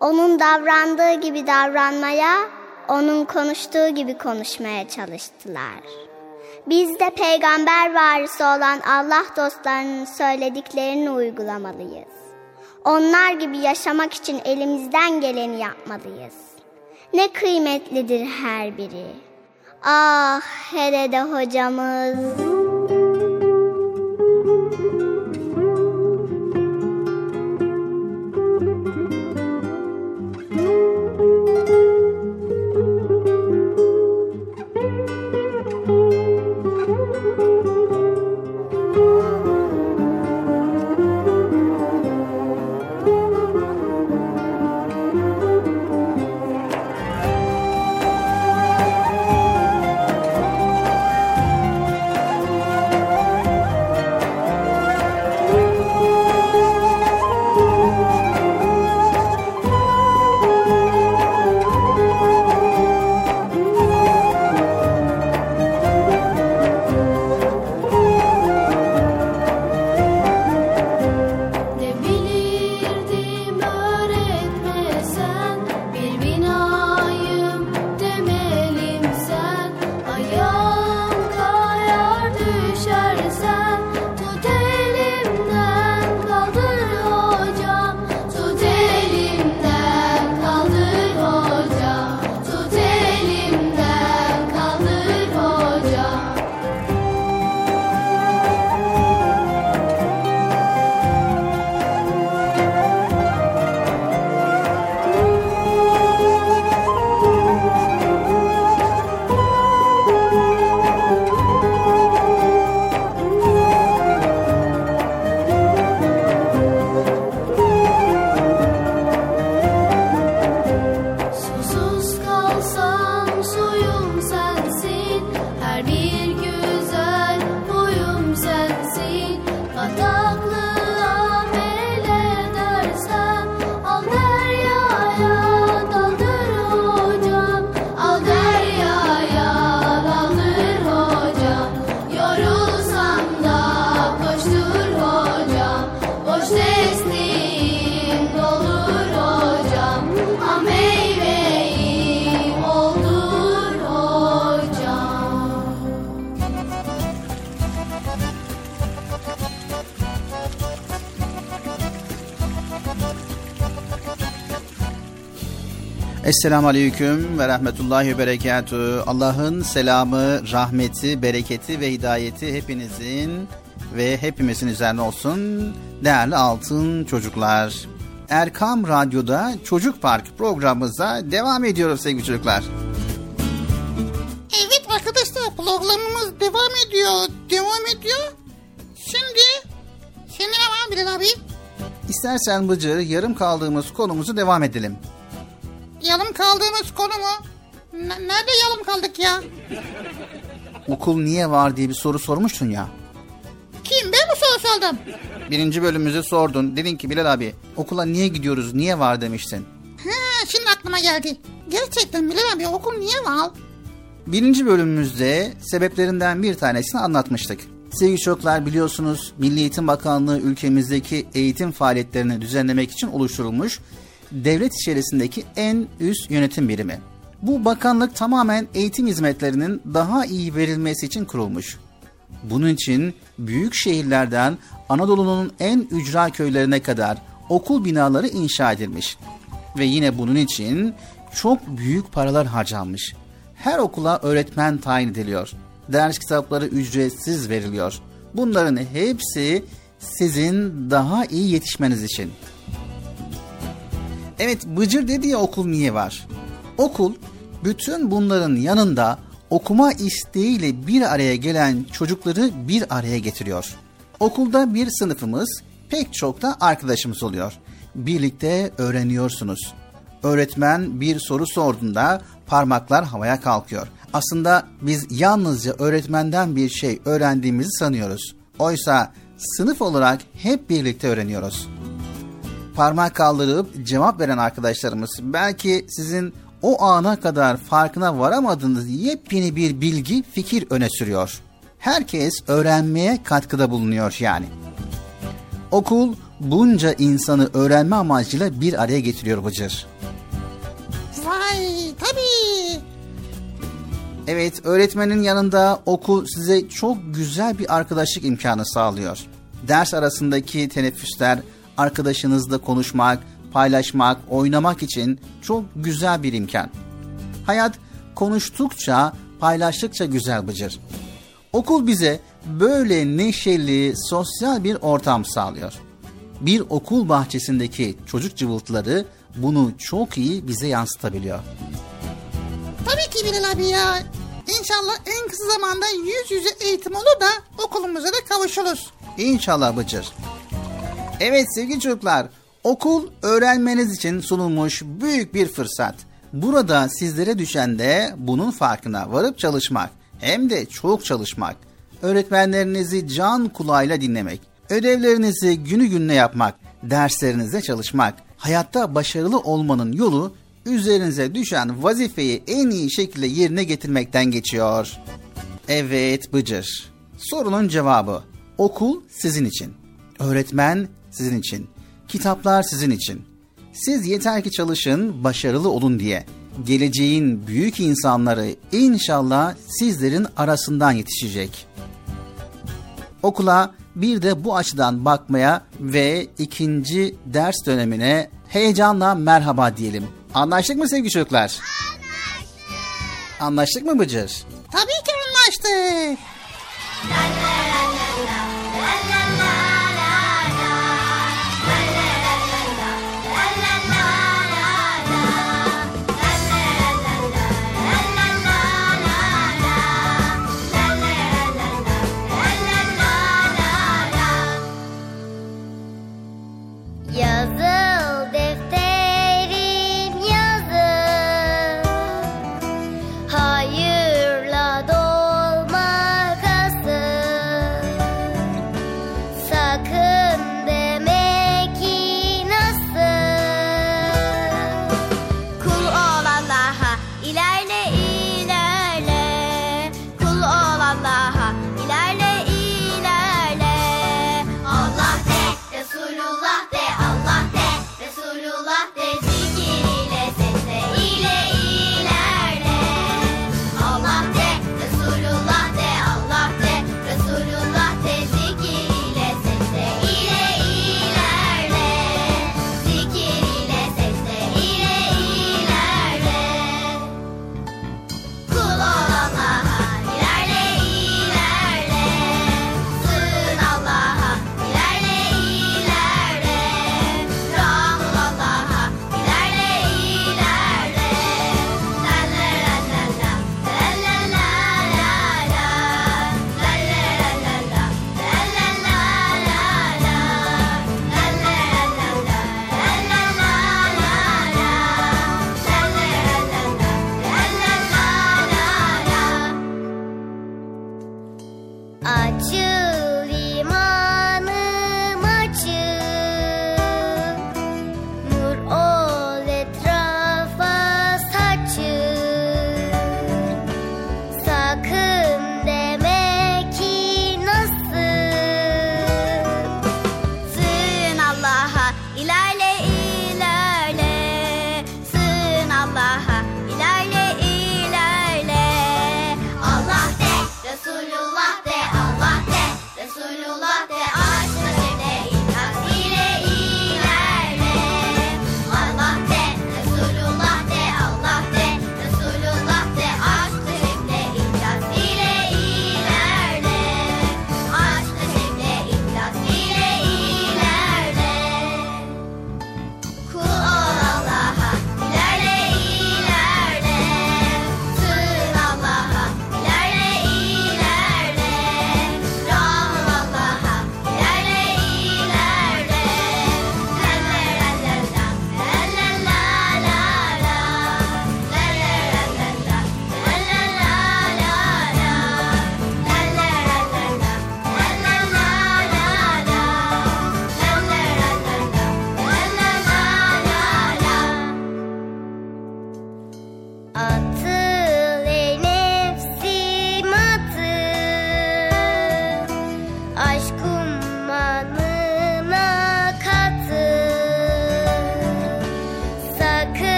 Onun davrandığı gibi davranmaya, onun konuştuğu gibi konuşmaya çalıştılar. Biz de peygamber varisi olan Allah dostlarının söylediklerini uygulamalıyız. Onlar gibi yaşamak için elimizden geleni yapmalıyız. Ne kıymetlidir her biri. Ah hele de hocamız. Esselamu Aleyküm ve Rahmetullahi ve Berekatü. Allah'ın selamı, rahmeti, bereketi ve hidayeti hepinizin ve hepimizin üzerine olsun. Değerli altın çocuklar. Erkam Radyo'da Çocuk Park programımıza devam ediyoruz sevgili çocuklar. Evet arkadaşlar programımız devam ediyor. Devam ediyor. Şimdi seni ama Bilal abi. İstersen Bıcır yarım kaldığımız konumuzu devam edelim. Yalım kaldığımız konu mu? N- nerede yalım kaldık ya? Okul niye var diye bir soru sormuştun ya. Kim ben mi soru sordum? Birinci bölümümüzü sordun. Dedin ki Bilal abi okula niye gidiyoruz, niye var demiştin. Ha şimdi aklıma geldi. Gerçekten Bilal abi okul niye var? Birinci bölümümüzde sebeplerinden bir tanesini anlatmıştık. Sevgili çocuklar biliyorsunuz Milli Eğitim Bakanlığı ülkemizdeki eğitim faaliyetlerini düzenlemek için oluşturulmuş devlet içerisindeki en üst yönetim birimi. Bu bakanlık tamamen eğitim hizmetlerinin daha iyi verilmesi için kurulmuş. Bunun için büyük şehirlerden Anadolu'nun en ücra köylerine kadar okul binaları inşa edilmiş. Ve yine bunun için çok büyük paralar harcanmış. Her okula öğretmen tayin ediliyor. Ders kitapları ücretsiz veriliyor. Bunların hepsi sizin daha iyi yetişmeniz için. Evet Bıcır dedi ya okul niye var? Okul bütün bunların yanında okuma isteğiyle bir araya gelen çocukları bir araya getiriyor. Okulda bir sınıfımız pek çok da arkadaşımız oluyor. Birlikte öğreniyorsunuz. Öğretmen bir soru sorduğunda parmaklar havaya kalkıyor. Aslında biz yalnızca öğretmenden bir şey öğrendiğimizi sanıyoruz. Oysa sınıf olarak hep birlikte öğreniyoruz parmak kaldırıp cevap veren arkadaşlarımız belki sizin o ana kadar farkına varamadığınız yepyeni bir bilgi, fikir öne sürüyor. Herkes öğrenmeye katkıda bulunuyor yani. Okul bunca insanı öğrenme amacıyla bir araya getiriyor Bıcır. Vay tabii. Evet, öğretmenin yanında okul size çok güzel bir arkadaşlık imkanı sağlıyor. Ders arasındaki teneffüsler, arkadaşınızla konuşmak, paylaşmak, oynamak için çok güzel bir imkan. Hayat konuştukça, paylaştıkça güzel bıcır. Okul bize böyle neşeli, sosyal bir ortam sağlıyor. Bir okul bahçesindeki çocuk cıvıltıları bunu çok iyi bize yansıtabiliyor. Tabii ki Bilal abi ya. İnşallah en kısa zamanda yüz yüze eğitim olur da okulumuza da kavuşuruz. İnşallah Bıcır. Evet sevgili çocuklar, okul öğrenmeniz için sunulmuş büyük bir fırsat. Burada sizlere düşen de bunun farkına varıp çalışmak. Hem de çok çalışmak. Öğretmenlerinizi can kulağıyla dinlemek. Ödevlerinizi günü gününe yapmak. Derslerinizde çalışmak. Hayatta başarılı olmanın yolu üzerinize düşen vazifeyi en iyi şekilde yerine getirmekten geçiyor. Evet Bıcır. Sorunun cevabı. Okul sizin için. Öğretmen sizin için. Kitaplar sizin için. Siz yeter ki çalışın, başarılı olun diye. Geleceğin büyük insanları inşallah sizlerin arasından yetişecek. Okula bir de bu açıdan bakmaya ve ikinci ders dönemine heyecanla merhaba diyelim. Anlaştık mı sevgili çocuklar? Anlaştık. Anlaştık mı Bıcır? Tabii ki anlaştık.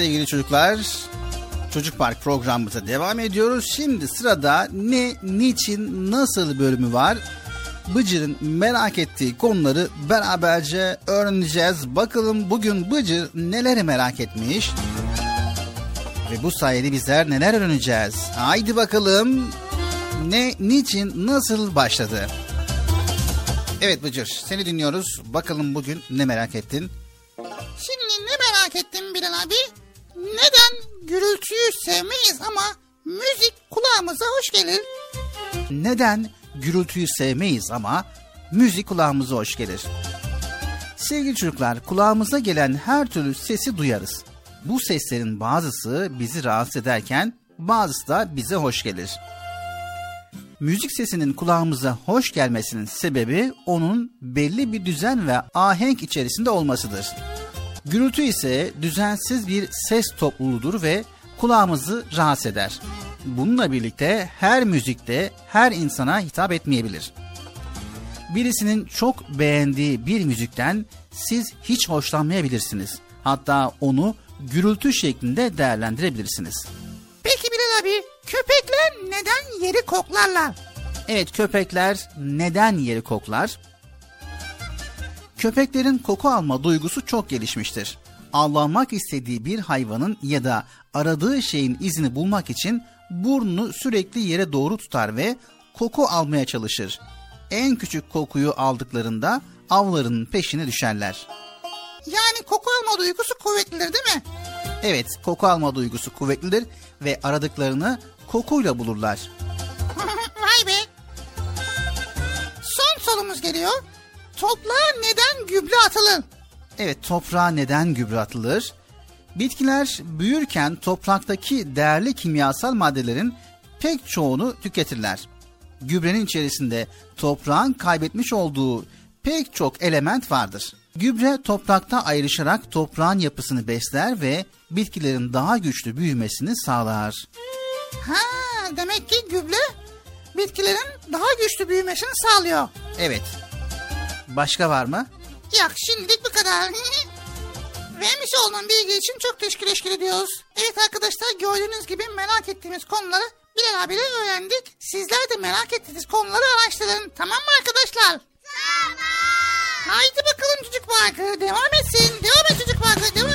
Sevgili çocuklar, Çocuk Park programımıza devam ediyoruz. Şimdi sırada ne, niçin, nasıl bölümü var. Bıcır'ın merak ettiği konuları beraberce öğreneceğiz. Bakalım bugün Bıcır neleri merak etmiş? Ve bu sayede bizler neler öğreneceğiz? Haydi bakalım. Ne, niçin, nasıl başladı? Evet Bıcır, seni dinliyoruz. Bakalım bugün ne merak ettin? Şimdi ne merak ettim Bilal abi? Neden gürültüyü sevmeyiz ama müzik kulağımıza hoş gelir? Neden gürültüyü sevmeyiz ama müzik kulağımıza hoş gelir? Sevgili çocuklar, kulağımıza gelen her türlü sesi duyarız. Bu seslerin bazısı bizi rahatsız ederken bazısı da bize hoş gelir. Müzik sesinin kulağımıza hoş gelmesinin sebebi onun belli bir düzen ve ahenk içerisinde olmasıdır. Gürültü ise düzensiz bir ses topluluğudur ve kulağımızı rahatsız eder. Bununla birlikte her müzikte her insana hitap etmeyebilir. Birisinin çok beğendiği bir müzikten siz hiç hoşlanmayabilirsiniz. Hatta onu gürültü şeklinde değerlendirebilirsiniz. Peki Bilal abi köpekler neden yeri koklarlar? Evet köpekler neden yeri koklar? Köpeklerin koku alma duygusu çok gelişmiştir. Avlanmak istediği bir hayvanın ya da aradığı şeyin izini bulmak için burnunu sürekli yere doğru tutar ve koku almaya çalışır. En küçük kokuyu aldıklarında avlarının peşine düşerler. Yani koku alma duygusu kuvvetlidir değil mi? Evet, koku alma duygusu kuvvetlidir ve aradıklarını kokuyla bulurlar. Vay be. Son sorumuz geliyor. Toprağa neden gübre atılır? Evet, toprağa neden gübre atılır? Bitkiler büyürken topraktaki değerli kimyasal maddelerin pek çoğunu tüketirler. Gübrenin içerisinde toprağın kaybetmiş olduğu pek çok element vardır. Gübre toprakta ayrışarak toprağın yapısını besler ve bitkilerin daha güçlü büyümesini sağlar. Ha, demek ki gübre bitkilerin daha güçlü büyümesini sağlıyor. Evet. Başka var mı? Yok şimdilik bu kadar. Vermiş olduğun bilgi için çok teşekkür ediyoruz. Evet arkadaşlar gördüğünüz gibi merak ettiğimiz konuları Bilal abiyle öğrendik. Sizler de merak ettiğiniz konuları araştırın. Tamam mı arkadaşlar? Tamam. Haydi bakalım çocuk parkı. Devam etsin. Devam et çocuk parkı. Devam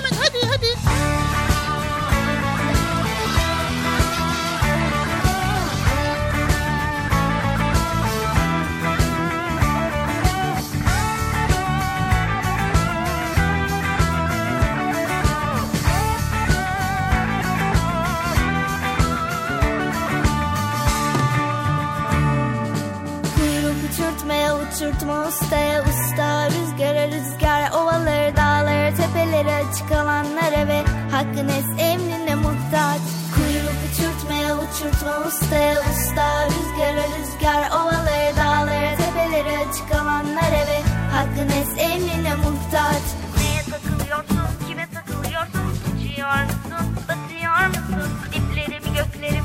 uçurtma ustaya usta Rüzgara rüzgar ovaları dağları tepeleri açık alanlara ve hakkın es emrine muhtaç Kuyruk uçurtmaya uçurtma ustaya usta Rüzgara rüzgar ovaları dağları tepeleri açık alanlara ve hakkın es emrine muhtaç Neye takılıyorsun, kime takılıyorsun? Uçuyor musun, batıyor musun? Diplerimi göklerim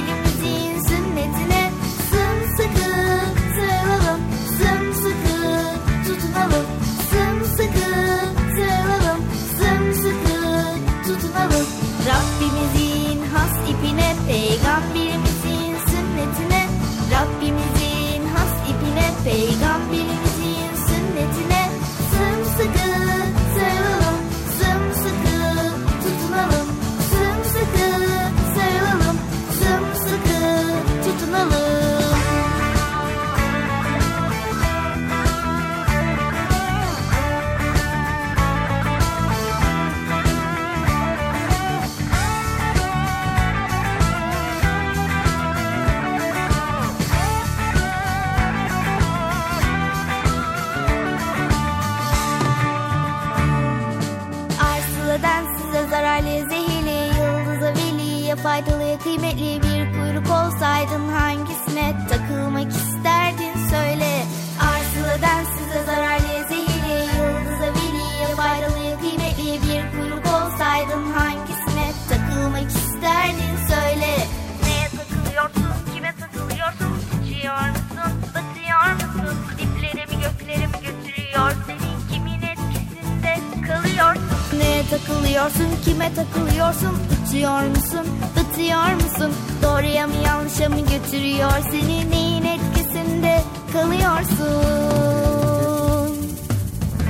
ipine, peygamberimizin faydalı kıymetli bir kuyruk olsaydın hangisine takılmak isterdin söyle Arsıladan size zararlı zehirli yıldıza veliye faydalı kıymetli bir kuyruk olsaydın hangisine takılmak isterdin söyle Neye takılıyorsun, kime takılıyorsun? Uçuyor musun, batıyor musun? Dipleri mi gökleri mi götürüyor seni? Kimin etkisinde kalıyorsun? Neye takılıyorsun, kime takılıyorsun? Uçuyor musun, batıyor musun? Doğruya mı yanlışa mı götürüyor seni? Neyin etkisinde kalıyorsun?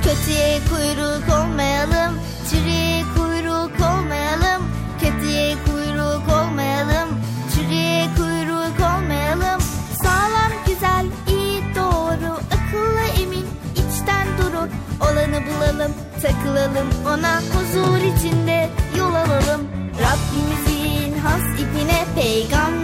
Kötüye kuyruk olmayalım, çürüye kuyruk olmayalım. Kötüye kuyruk olmayalım, çürüye kuyruk olmayalım. Sağlam, güzel, iyi, doğru, akıllı, emin, içten duru. Olanı bulalım, takılalım ona huzur içinde. Rabbimizin has ipine, peygamberimizin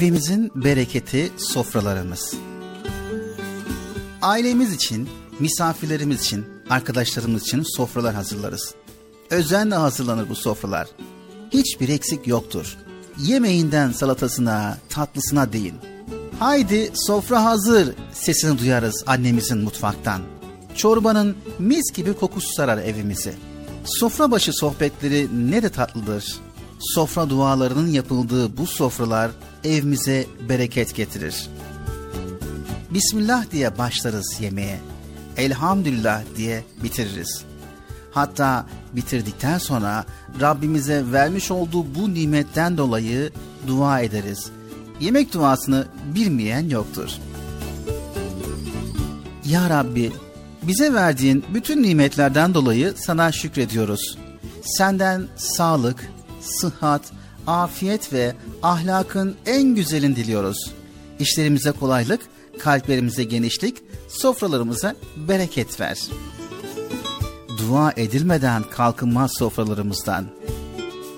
Evimizin bereketi sofralarımız. Ailemiz için, misafirlerimiz için, arkadaşlarımız için sofralar hazırlarız. Özenle hazırlanır bu sofralar. Hiçbir eksik yoktur. Yemeğinden salatasına, tatlısına değin. Haydi sofra hazır sesini duyarız annemizin mutfaktan. Çorbanın mis gibi kokusu sarar evimizi. Sofra başı sohbetleri ne de tatlıdır. Sofra dualarının yapıldığı bu sofralar evimize bereket getirir. Bismillah diye başlarız yemeğe. Elhamdülillah diye bitiririz. Hatta bitirdikten sonra Rabbimize vermiş olduğu bu nimetten dolayı dua ederiz. Yemek duasını bilmeyen yoktur. Ya Rabbi, bize verdiğin bütün nimetlerden dolayı sana şükrediyoruz. Senden sağlık, sıhhat, afiyet ve ahlakın en güzelini diliyoruz. İşlerimize kolaylık, kalplerimize genişlik, sofralarımıza bereket ver. Dua edilmeden kalkınmaz sofralarımızdan.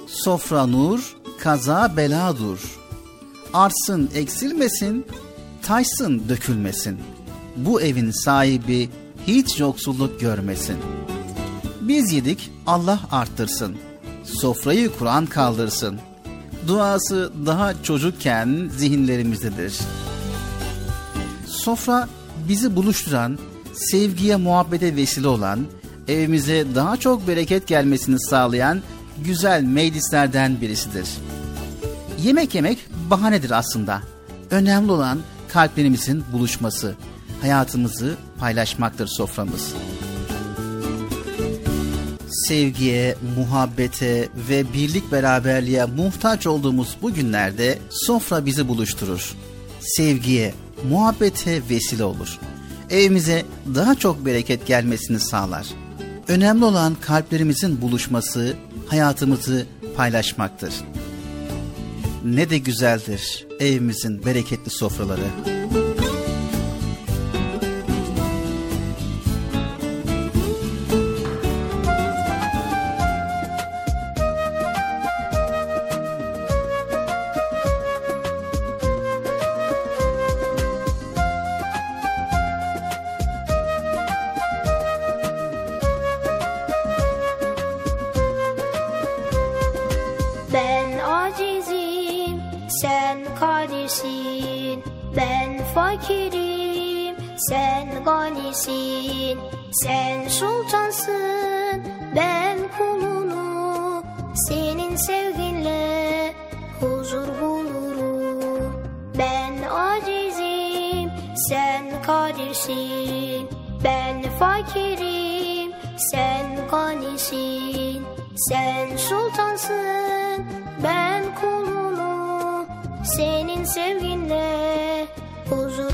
Sofra nur, kaza bela dur. Arsın eksilmesin, taşsın dökülmesin. Bu evin sahibi hiç yoksulluk görmesin. Biz yedik, Allah arttırsın. Sofrayı Kur'an kaldırsın. Duası daha çocukken zihinlerimizdedir. Sofra bizi buluşturan, sevgiye muhabbete vesile olan, evimize daha çok bereket gelmesini sağlayan güzel meclislerden birisidir. Yemek yemek bahanedir aslında. Önemli olan kalplerimizin buluşması, hayatımızı paylaşmaktır soframız. Sevgiye, muhabbete ve birlik beraberliğe muhtaç olduğumuz bu günlerde sofra bizi buluşturur. Sevgiye, muhabbete vesile olur. Evimize daha çok bereket gelmesini sağlar. Önemli olan kalplerimizin buluşması, hayatımızı paylaşmaktır. Ne de güzeldir evimizin bereketli sofraları. Sevginle huzur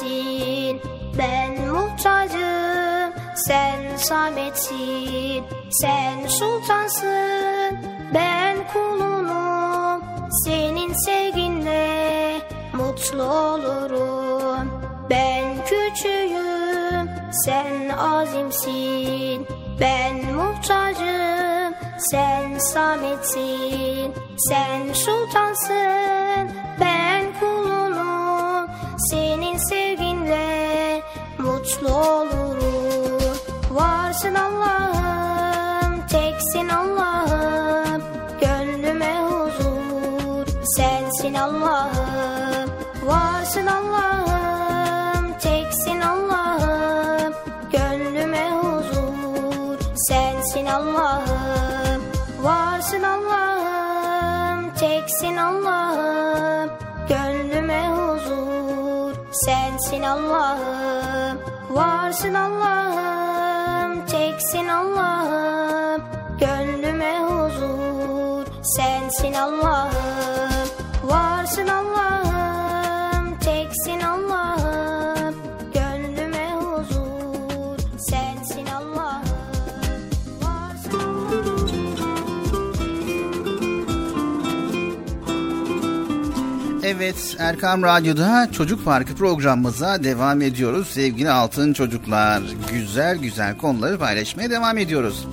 azimsin. Ben muhtacım, sen sametsin. Sen sultansın, ben kulunum. Senin sevginle mutlu olurum. Ben küçüğüm, sen azimsin. Ben muhtacım, sen sametsin. Sen sultansın, mutlu olurum. Varsın Allah'ım, teksin Allah'ım. Gönlüme huzur, sensin Allah'ım. Varsın Allah'ım, teksin Allah'ım. Gönlüme huzur, sensin Allah'ım. Varsın Allah'ım, teksin Allah'ım. Gönlüme huzur, sensin Allah'ım. Varsın Allah'ım, teksin Allah'ım. Gönlüme huzur, sensin Allah'ım. Evet Erkam Radyo'da Çocuk Parkı programımıza devam ediyoruz. Sevgili altın çocuklar güzel güzel konuları paylaşmaya devam ediyoruz.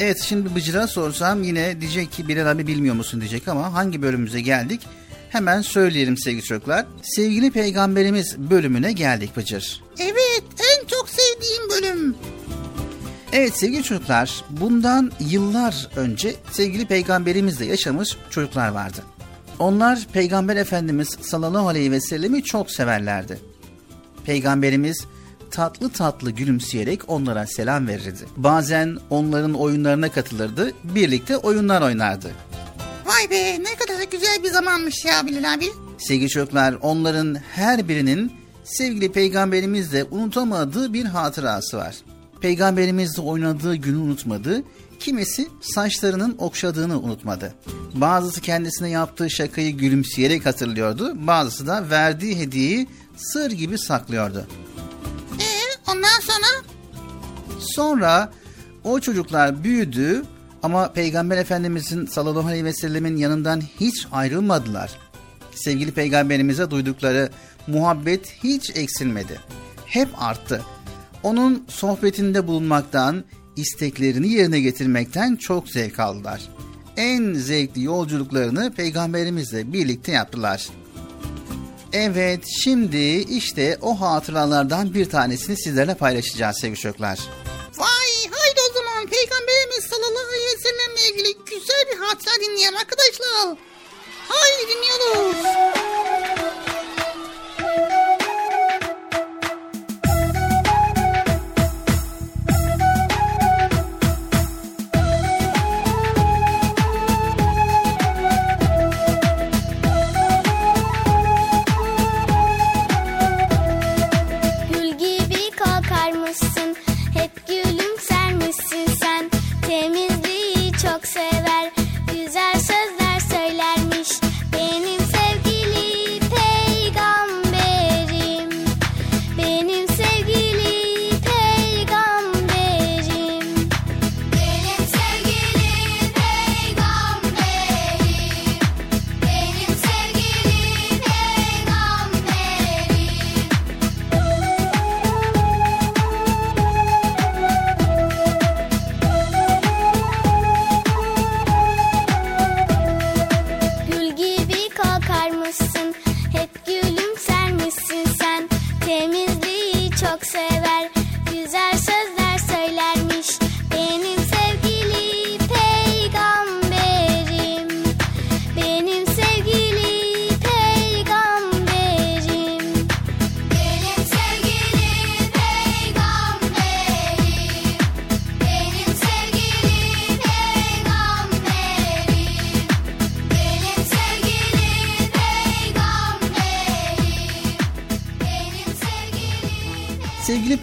Evet şimdi Bıcır'a sorsam yine diyecek ki Bilal abi bilmiyor musun diyecek ama hangi bölümümüze geldik? Hemen söyleyelim sevgili çocuklar. Sevgili Peygamberimiz bölümüne geldik Bıcır. Evet en çok sevdiğim bölüm. Evet sevgili çocuklar bundan yıllar önce sevgili peygamberimizle yaşamış çocuklar vardı. Onlar peygamber efendimiz sallallahu aleyhi ve sellemi çok severlerdi. Peygamberimiz tatlı tatlı gülümseyerek onlara selam verirdi. Bazen onların oyunlarına katılırdı, birlikte oyunlar oynardı. Vay be ne kadar güzel bir zamanmış ya Bilal abi. Sevgili çocuklar onların her birinin sevgili peygamberimizle unutamadığı bir hatırası var. Peygamberimizle oynadığı günü unutmadı, kimisi saçlarının okşadığını unutmadı. Bazısı kendisine yaptığı şakayı gülümseyerek hatırlıyordu, bazısı da verdiği hediyeyi sır gibi saklıyordu. Ee ondan sonra Sonra o çocuklar büyüdü ama Peygamber Efendimizin sallallahu aleyhi ve sellemin yanından hiç ayrılmadılar. Sevgili peygamberimize duydukları muhabbet hiç eksilmedi. Hep arttı. Onun sohbetinde bulunmaktan, isteklerini yerine getirmekten çok zevk aldılar. En zevkli yolculuklarını peygamberimizle birlikte yaptılar. Evet, şimdi işte o hatıralardan bir tanesini sizlerle paylaşacağız sevgili çocuklar. Vay haydi o zaman Peygamberimiz sallallahu aleyhi ve sellemle ilgili güzel bir hatıra dinleyelim arkadaşlar. Haydi dinliyoruz.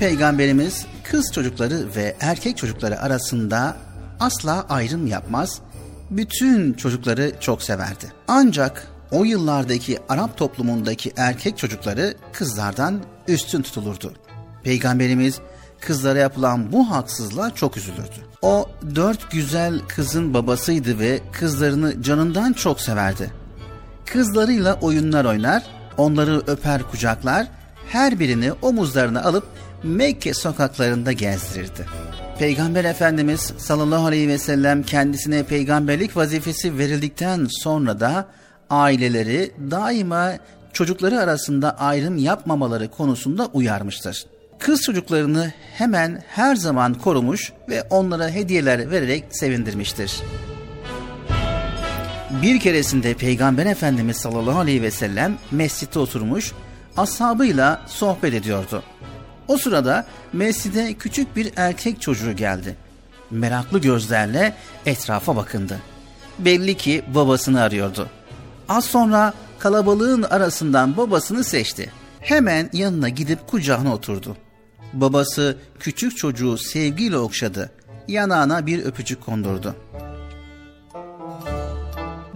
Peygamberimiz kız çocukları ve erkek çocukları arasında asla ayrım yapmaz, bütün çocukları çok severdi. Ancak o yıllardaki Arap toplumundaki erkek çocukları kızlardan üstün tutulurdu. Peygamberimiz kızlara yapılan bu haksızlığa çok üzülürdü. O dört güzel kızın babasıydı ve kızlarını canından çok severdi. Kızlarıyla oyunlar oynar, onları öper kucaklar, her birini omuzlarına alıp Mekke sokaklarında gezdirirdi. Peygamber Efendimiz sallallahu aleyhi ve sellem kendisine peygamberlik vazifesi verildikten sonra da aileleri daima çocukları arasında ayrım yapmamaları konusunda uyarmıştır. Kız çocuklarını hemen her zaman korumuş ve onlara hediyeler vererek sevindirmiştir. Bir keresinde Peygamber Efendimiz sallallahu aleyhi ve sellem mescitte oturmuş, ashabıyla sohbet ediyordu. O sırada mescide küçük bir erkek çocuğu geldi. Meraklı gözlerle etrafa bakındı. Belli ki babasını arıyordu. Az sonra kalabalığın arasından babasını seçti. Hemen yanına gidip kucağına oturdu. Babası küçük çocuğu sevgiyle okşadı. Yanağına bir öpücük kondurdu.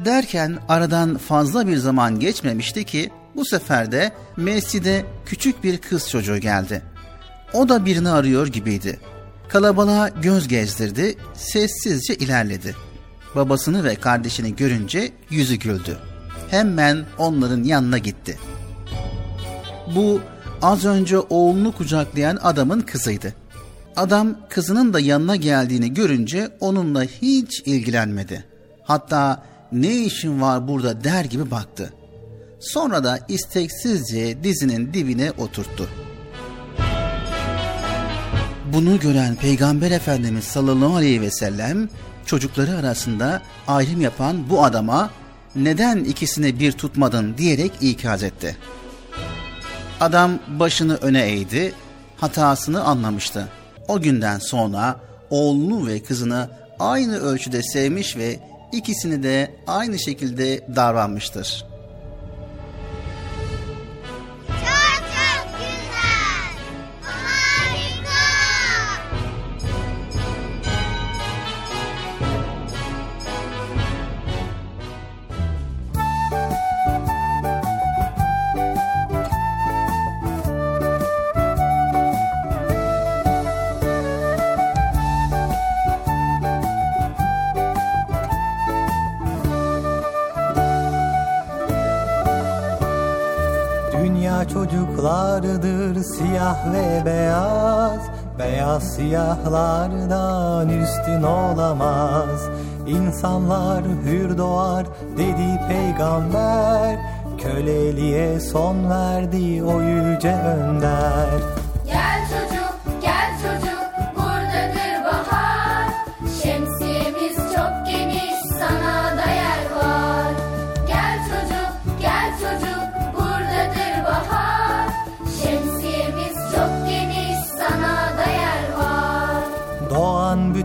Derken aradan fazla bir zaman geçmemişti ki bu sefer de mescide küçük bir kız çocuğu geldi. O da birini arıyor gibiydi. Kalabalığa göz gezdirdi, sessizce ilerledi. Babasını ve kardeşini görünce yüzü güldü. Hemen onların yanına gitti. Bu az önce oğlunu kucaklayan adamın kızıydı. Adam kızının da yanına geldiğini görünce onunla hiç ilgilenmedi. Hatta ne işin var burada der gibi baktı. Sonra da isteksizce dizinin dibine oturttu. Bunu gören Peygamber Efendimiz sallallahu aleyhi ve sellem çocukları arasında ayrım yapan bu adama neden ikisini bir tutmadın diyerek ikaz etti. Adam başını öne eğdi, hatasını anlamıştı. O günden sonra oğlunu ve kızını aynı ölçüde sevmiş ve ikisini de aynı şekilde davranmıştır. Beyaz siyahlardan üstün olamaz. İnsanlar hür doğar dedi peygamber. Köleliğe son verdi o yüce önder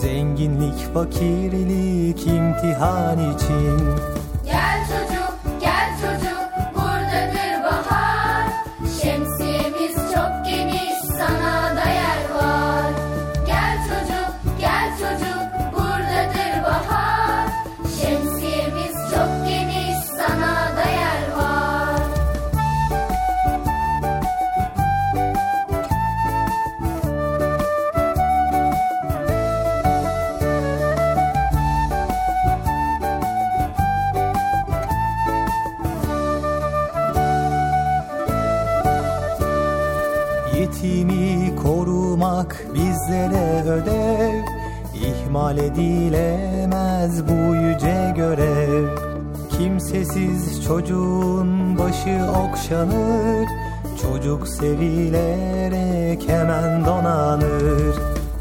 Zenginlik fakirlik imtihan için. Gel İhmal edilemez bu yüce görev. Kimsesiz çocuğun başı okşanır. Çocuk sevilerek hemen donanır.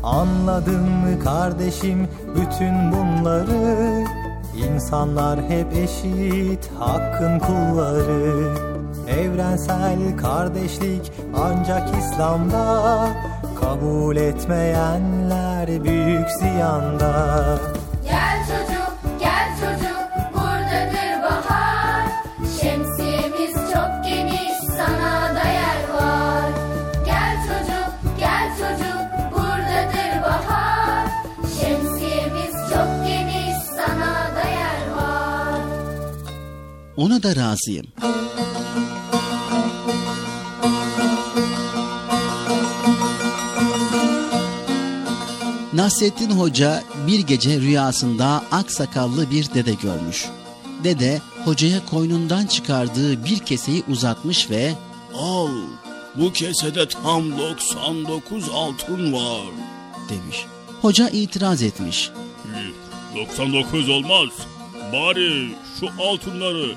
Anladın mı kardeşim bütün bunları. İnsanlar hep eşit hakkın kulları. Evrensel kardeşlik ancak İslam'da Kabul etmeyenler büyük ziyanda Gel çocuk, gel çocuk, buradadır bahar. Şemsiyemiz çok geniş, sana da yer var. Gel çocuk, gel çocuk, buradadır bahar. Şemsiyemiz çok geniş, sana da yer var. Ona da razıyım. Nasrettin Hoca bir gece rüyasında aksakallı bir dede görmüş. Dede hocaya koynundan çıkardığı bir keseyi uzatmış ve Al bu kesede tam 99 altın var. demiş. Hoca itiraz etmiş. 99 olmaz. Bari şu altınları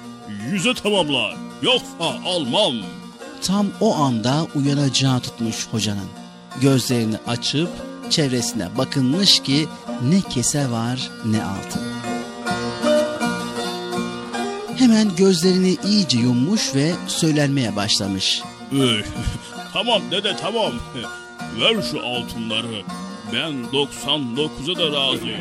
yüze tamamla. Yoksa almam. Tam o anda uyanacağı tutmuş hocanın. Gözlerini açıp çevresine bakınmış ki ne kese var ne altın. Hemen gözlerini iyice yummuş ve söylenmeye başlamış. Tamam dede tamam. Ver şu altınları. Ben 99'a da razıyım.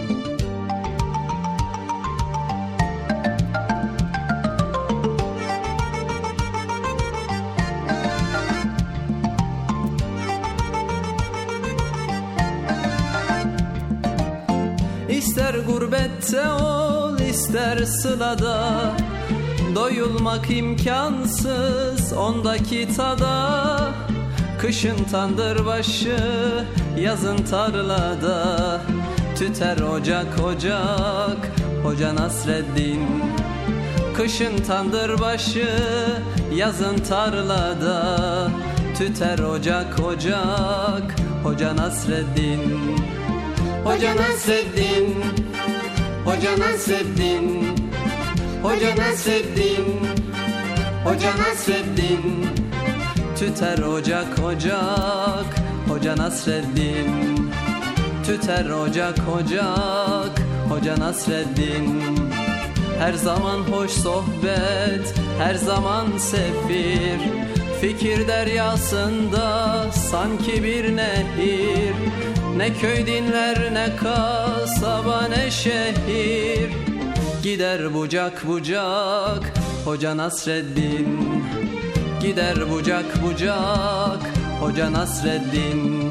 gurbette ol ister sılada Doyulmak imkansız ondaki tada. Kışın tandır başı yazın tarlada. Tüter ocak ocak Hoca Nasreddin. Kışın tandır başı yazın tarlada. Tüter ocak ocak Hoca Nasreddin. Hoca Nasreddin Hoca Nasreddin Hoca Nasreddin Hoca Nasreddin Tüter ocak ocak Hoca Nasreddin Tüter ocak ocak Hoca Nasreddin Her zaman hoş sohbet Her zaman sefir Fikir deryasında sanki bir nehir Ne köy dinler ne kasaba ne şehir. Gider bucak bucak Hoca Nasreddin. Gider bucak bucak Hoca Nasreddin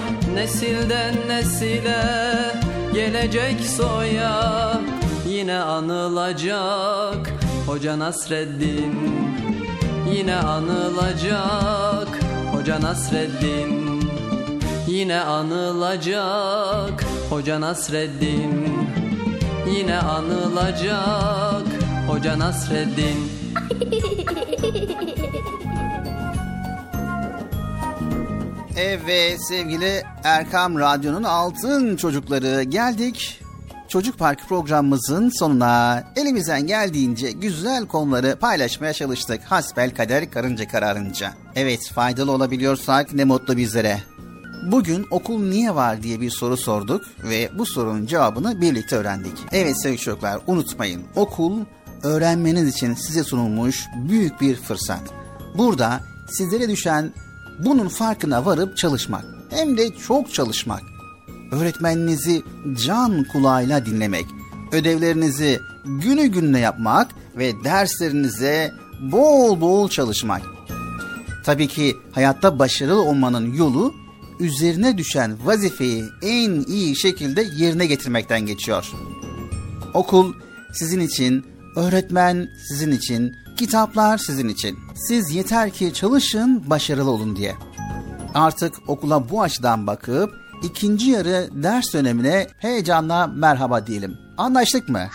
Nesilden nesile gelecek soya Yine anılacak. Hoca Nasreddin Yine anılacak. Hoca Nasreddin Yine anılacak. Hoca Nasreddin Yine anılacak. Hoca Nasreddin Evet sevgili Erkam Radyo'nun altın çocukları geldik. Çocuk Parkı programımızın sonuna elimizden geldiğince güzel konuları paylaşmaya çalıştık. Hasbel kader karınca kararınca. Evet faydalı olabiliyorsak ne mutlu bizlere. Bugün okul niye var diye bir soru sorduk ve bu sorunun cevabını birlikte öğrendik. Evet sevgili çocuklar unutmayın okul öğrenmeniz için size sunulmuş büyük bir fırsat. Burada sizlere düşen bunun farkına varıp çalışmak. Hem de çok çalışmak. Öğretmeninizi can kulağıyla dinlemek. Ödevlerinizi günü gününe yapmak ve derslerinize bol bol çalışmak. Tabii ki hayatta başarılı olmanın yolu üzerine düşen vazifeyi en iyi şekilde yerine getirmekten geçiyor. Okul sizin için, öğretmen sizin için, kitaplar sizin için. Siz yeter ki çalışın, başarılı olun diye. Artık okula bu açıdan bakıp ikinci yarı ders dönemine heyecanla merhaba diyelim. Anlaştık mı?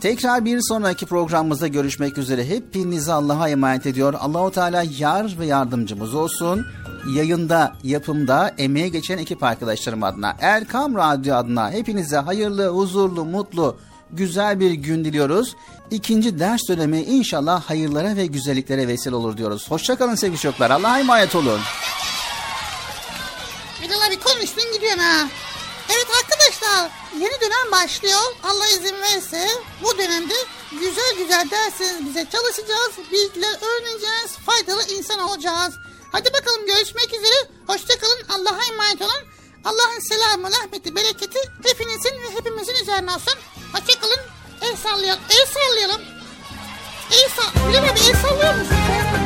Tekrar bir sonraki programımızda görüşmek üzere. Hepinizi Allah'a emanet ediyor. Allahu Teala yar ve yardımcımız olsun. Yayında, yapımda emeğe geçen ekip arkadaşlarım adına, Erkam Radyo adına hepinize hayırlı, huzurlu, mutlu, güzel bir gün diliyoruz. İkinci ders dönemi inşallah hayırlara ve güzelliklere vesile olur diyoruz. Hoşçakalın sevgili çocuklar. Allah'a emanet olun. Bilal abi konuştun gidiyorsun ha. Evet arkadaşlar yeni dönem başlıyor. Allah izin verirse bu dönemde güzel güzel derslerimize çalışacağız. Bilgiler öğreneceğiz. Faydalı insan olacağız. Hadi bakalım görüşmek üzere. Hoşçakalın. Allah'a emanet olun. Allah'ın selamı, rahmeti, bereketi hepinizin ve hepimizin üzerine olsun. Hoşçakalın. El sallayalım. El sallayalım. El sall... Bilal abi el sallıyor musun?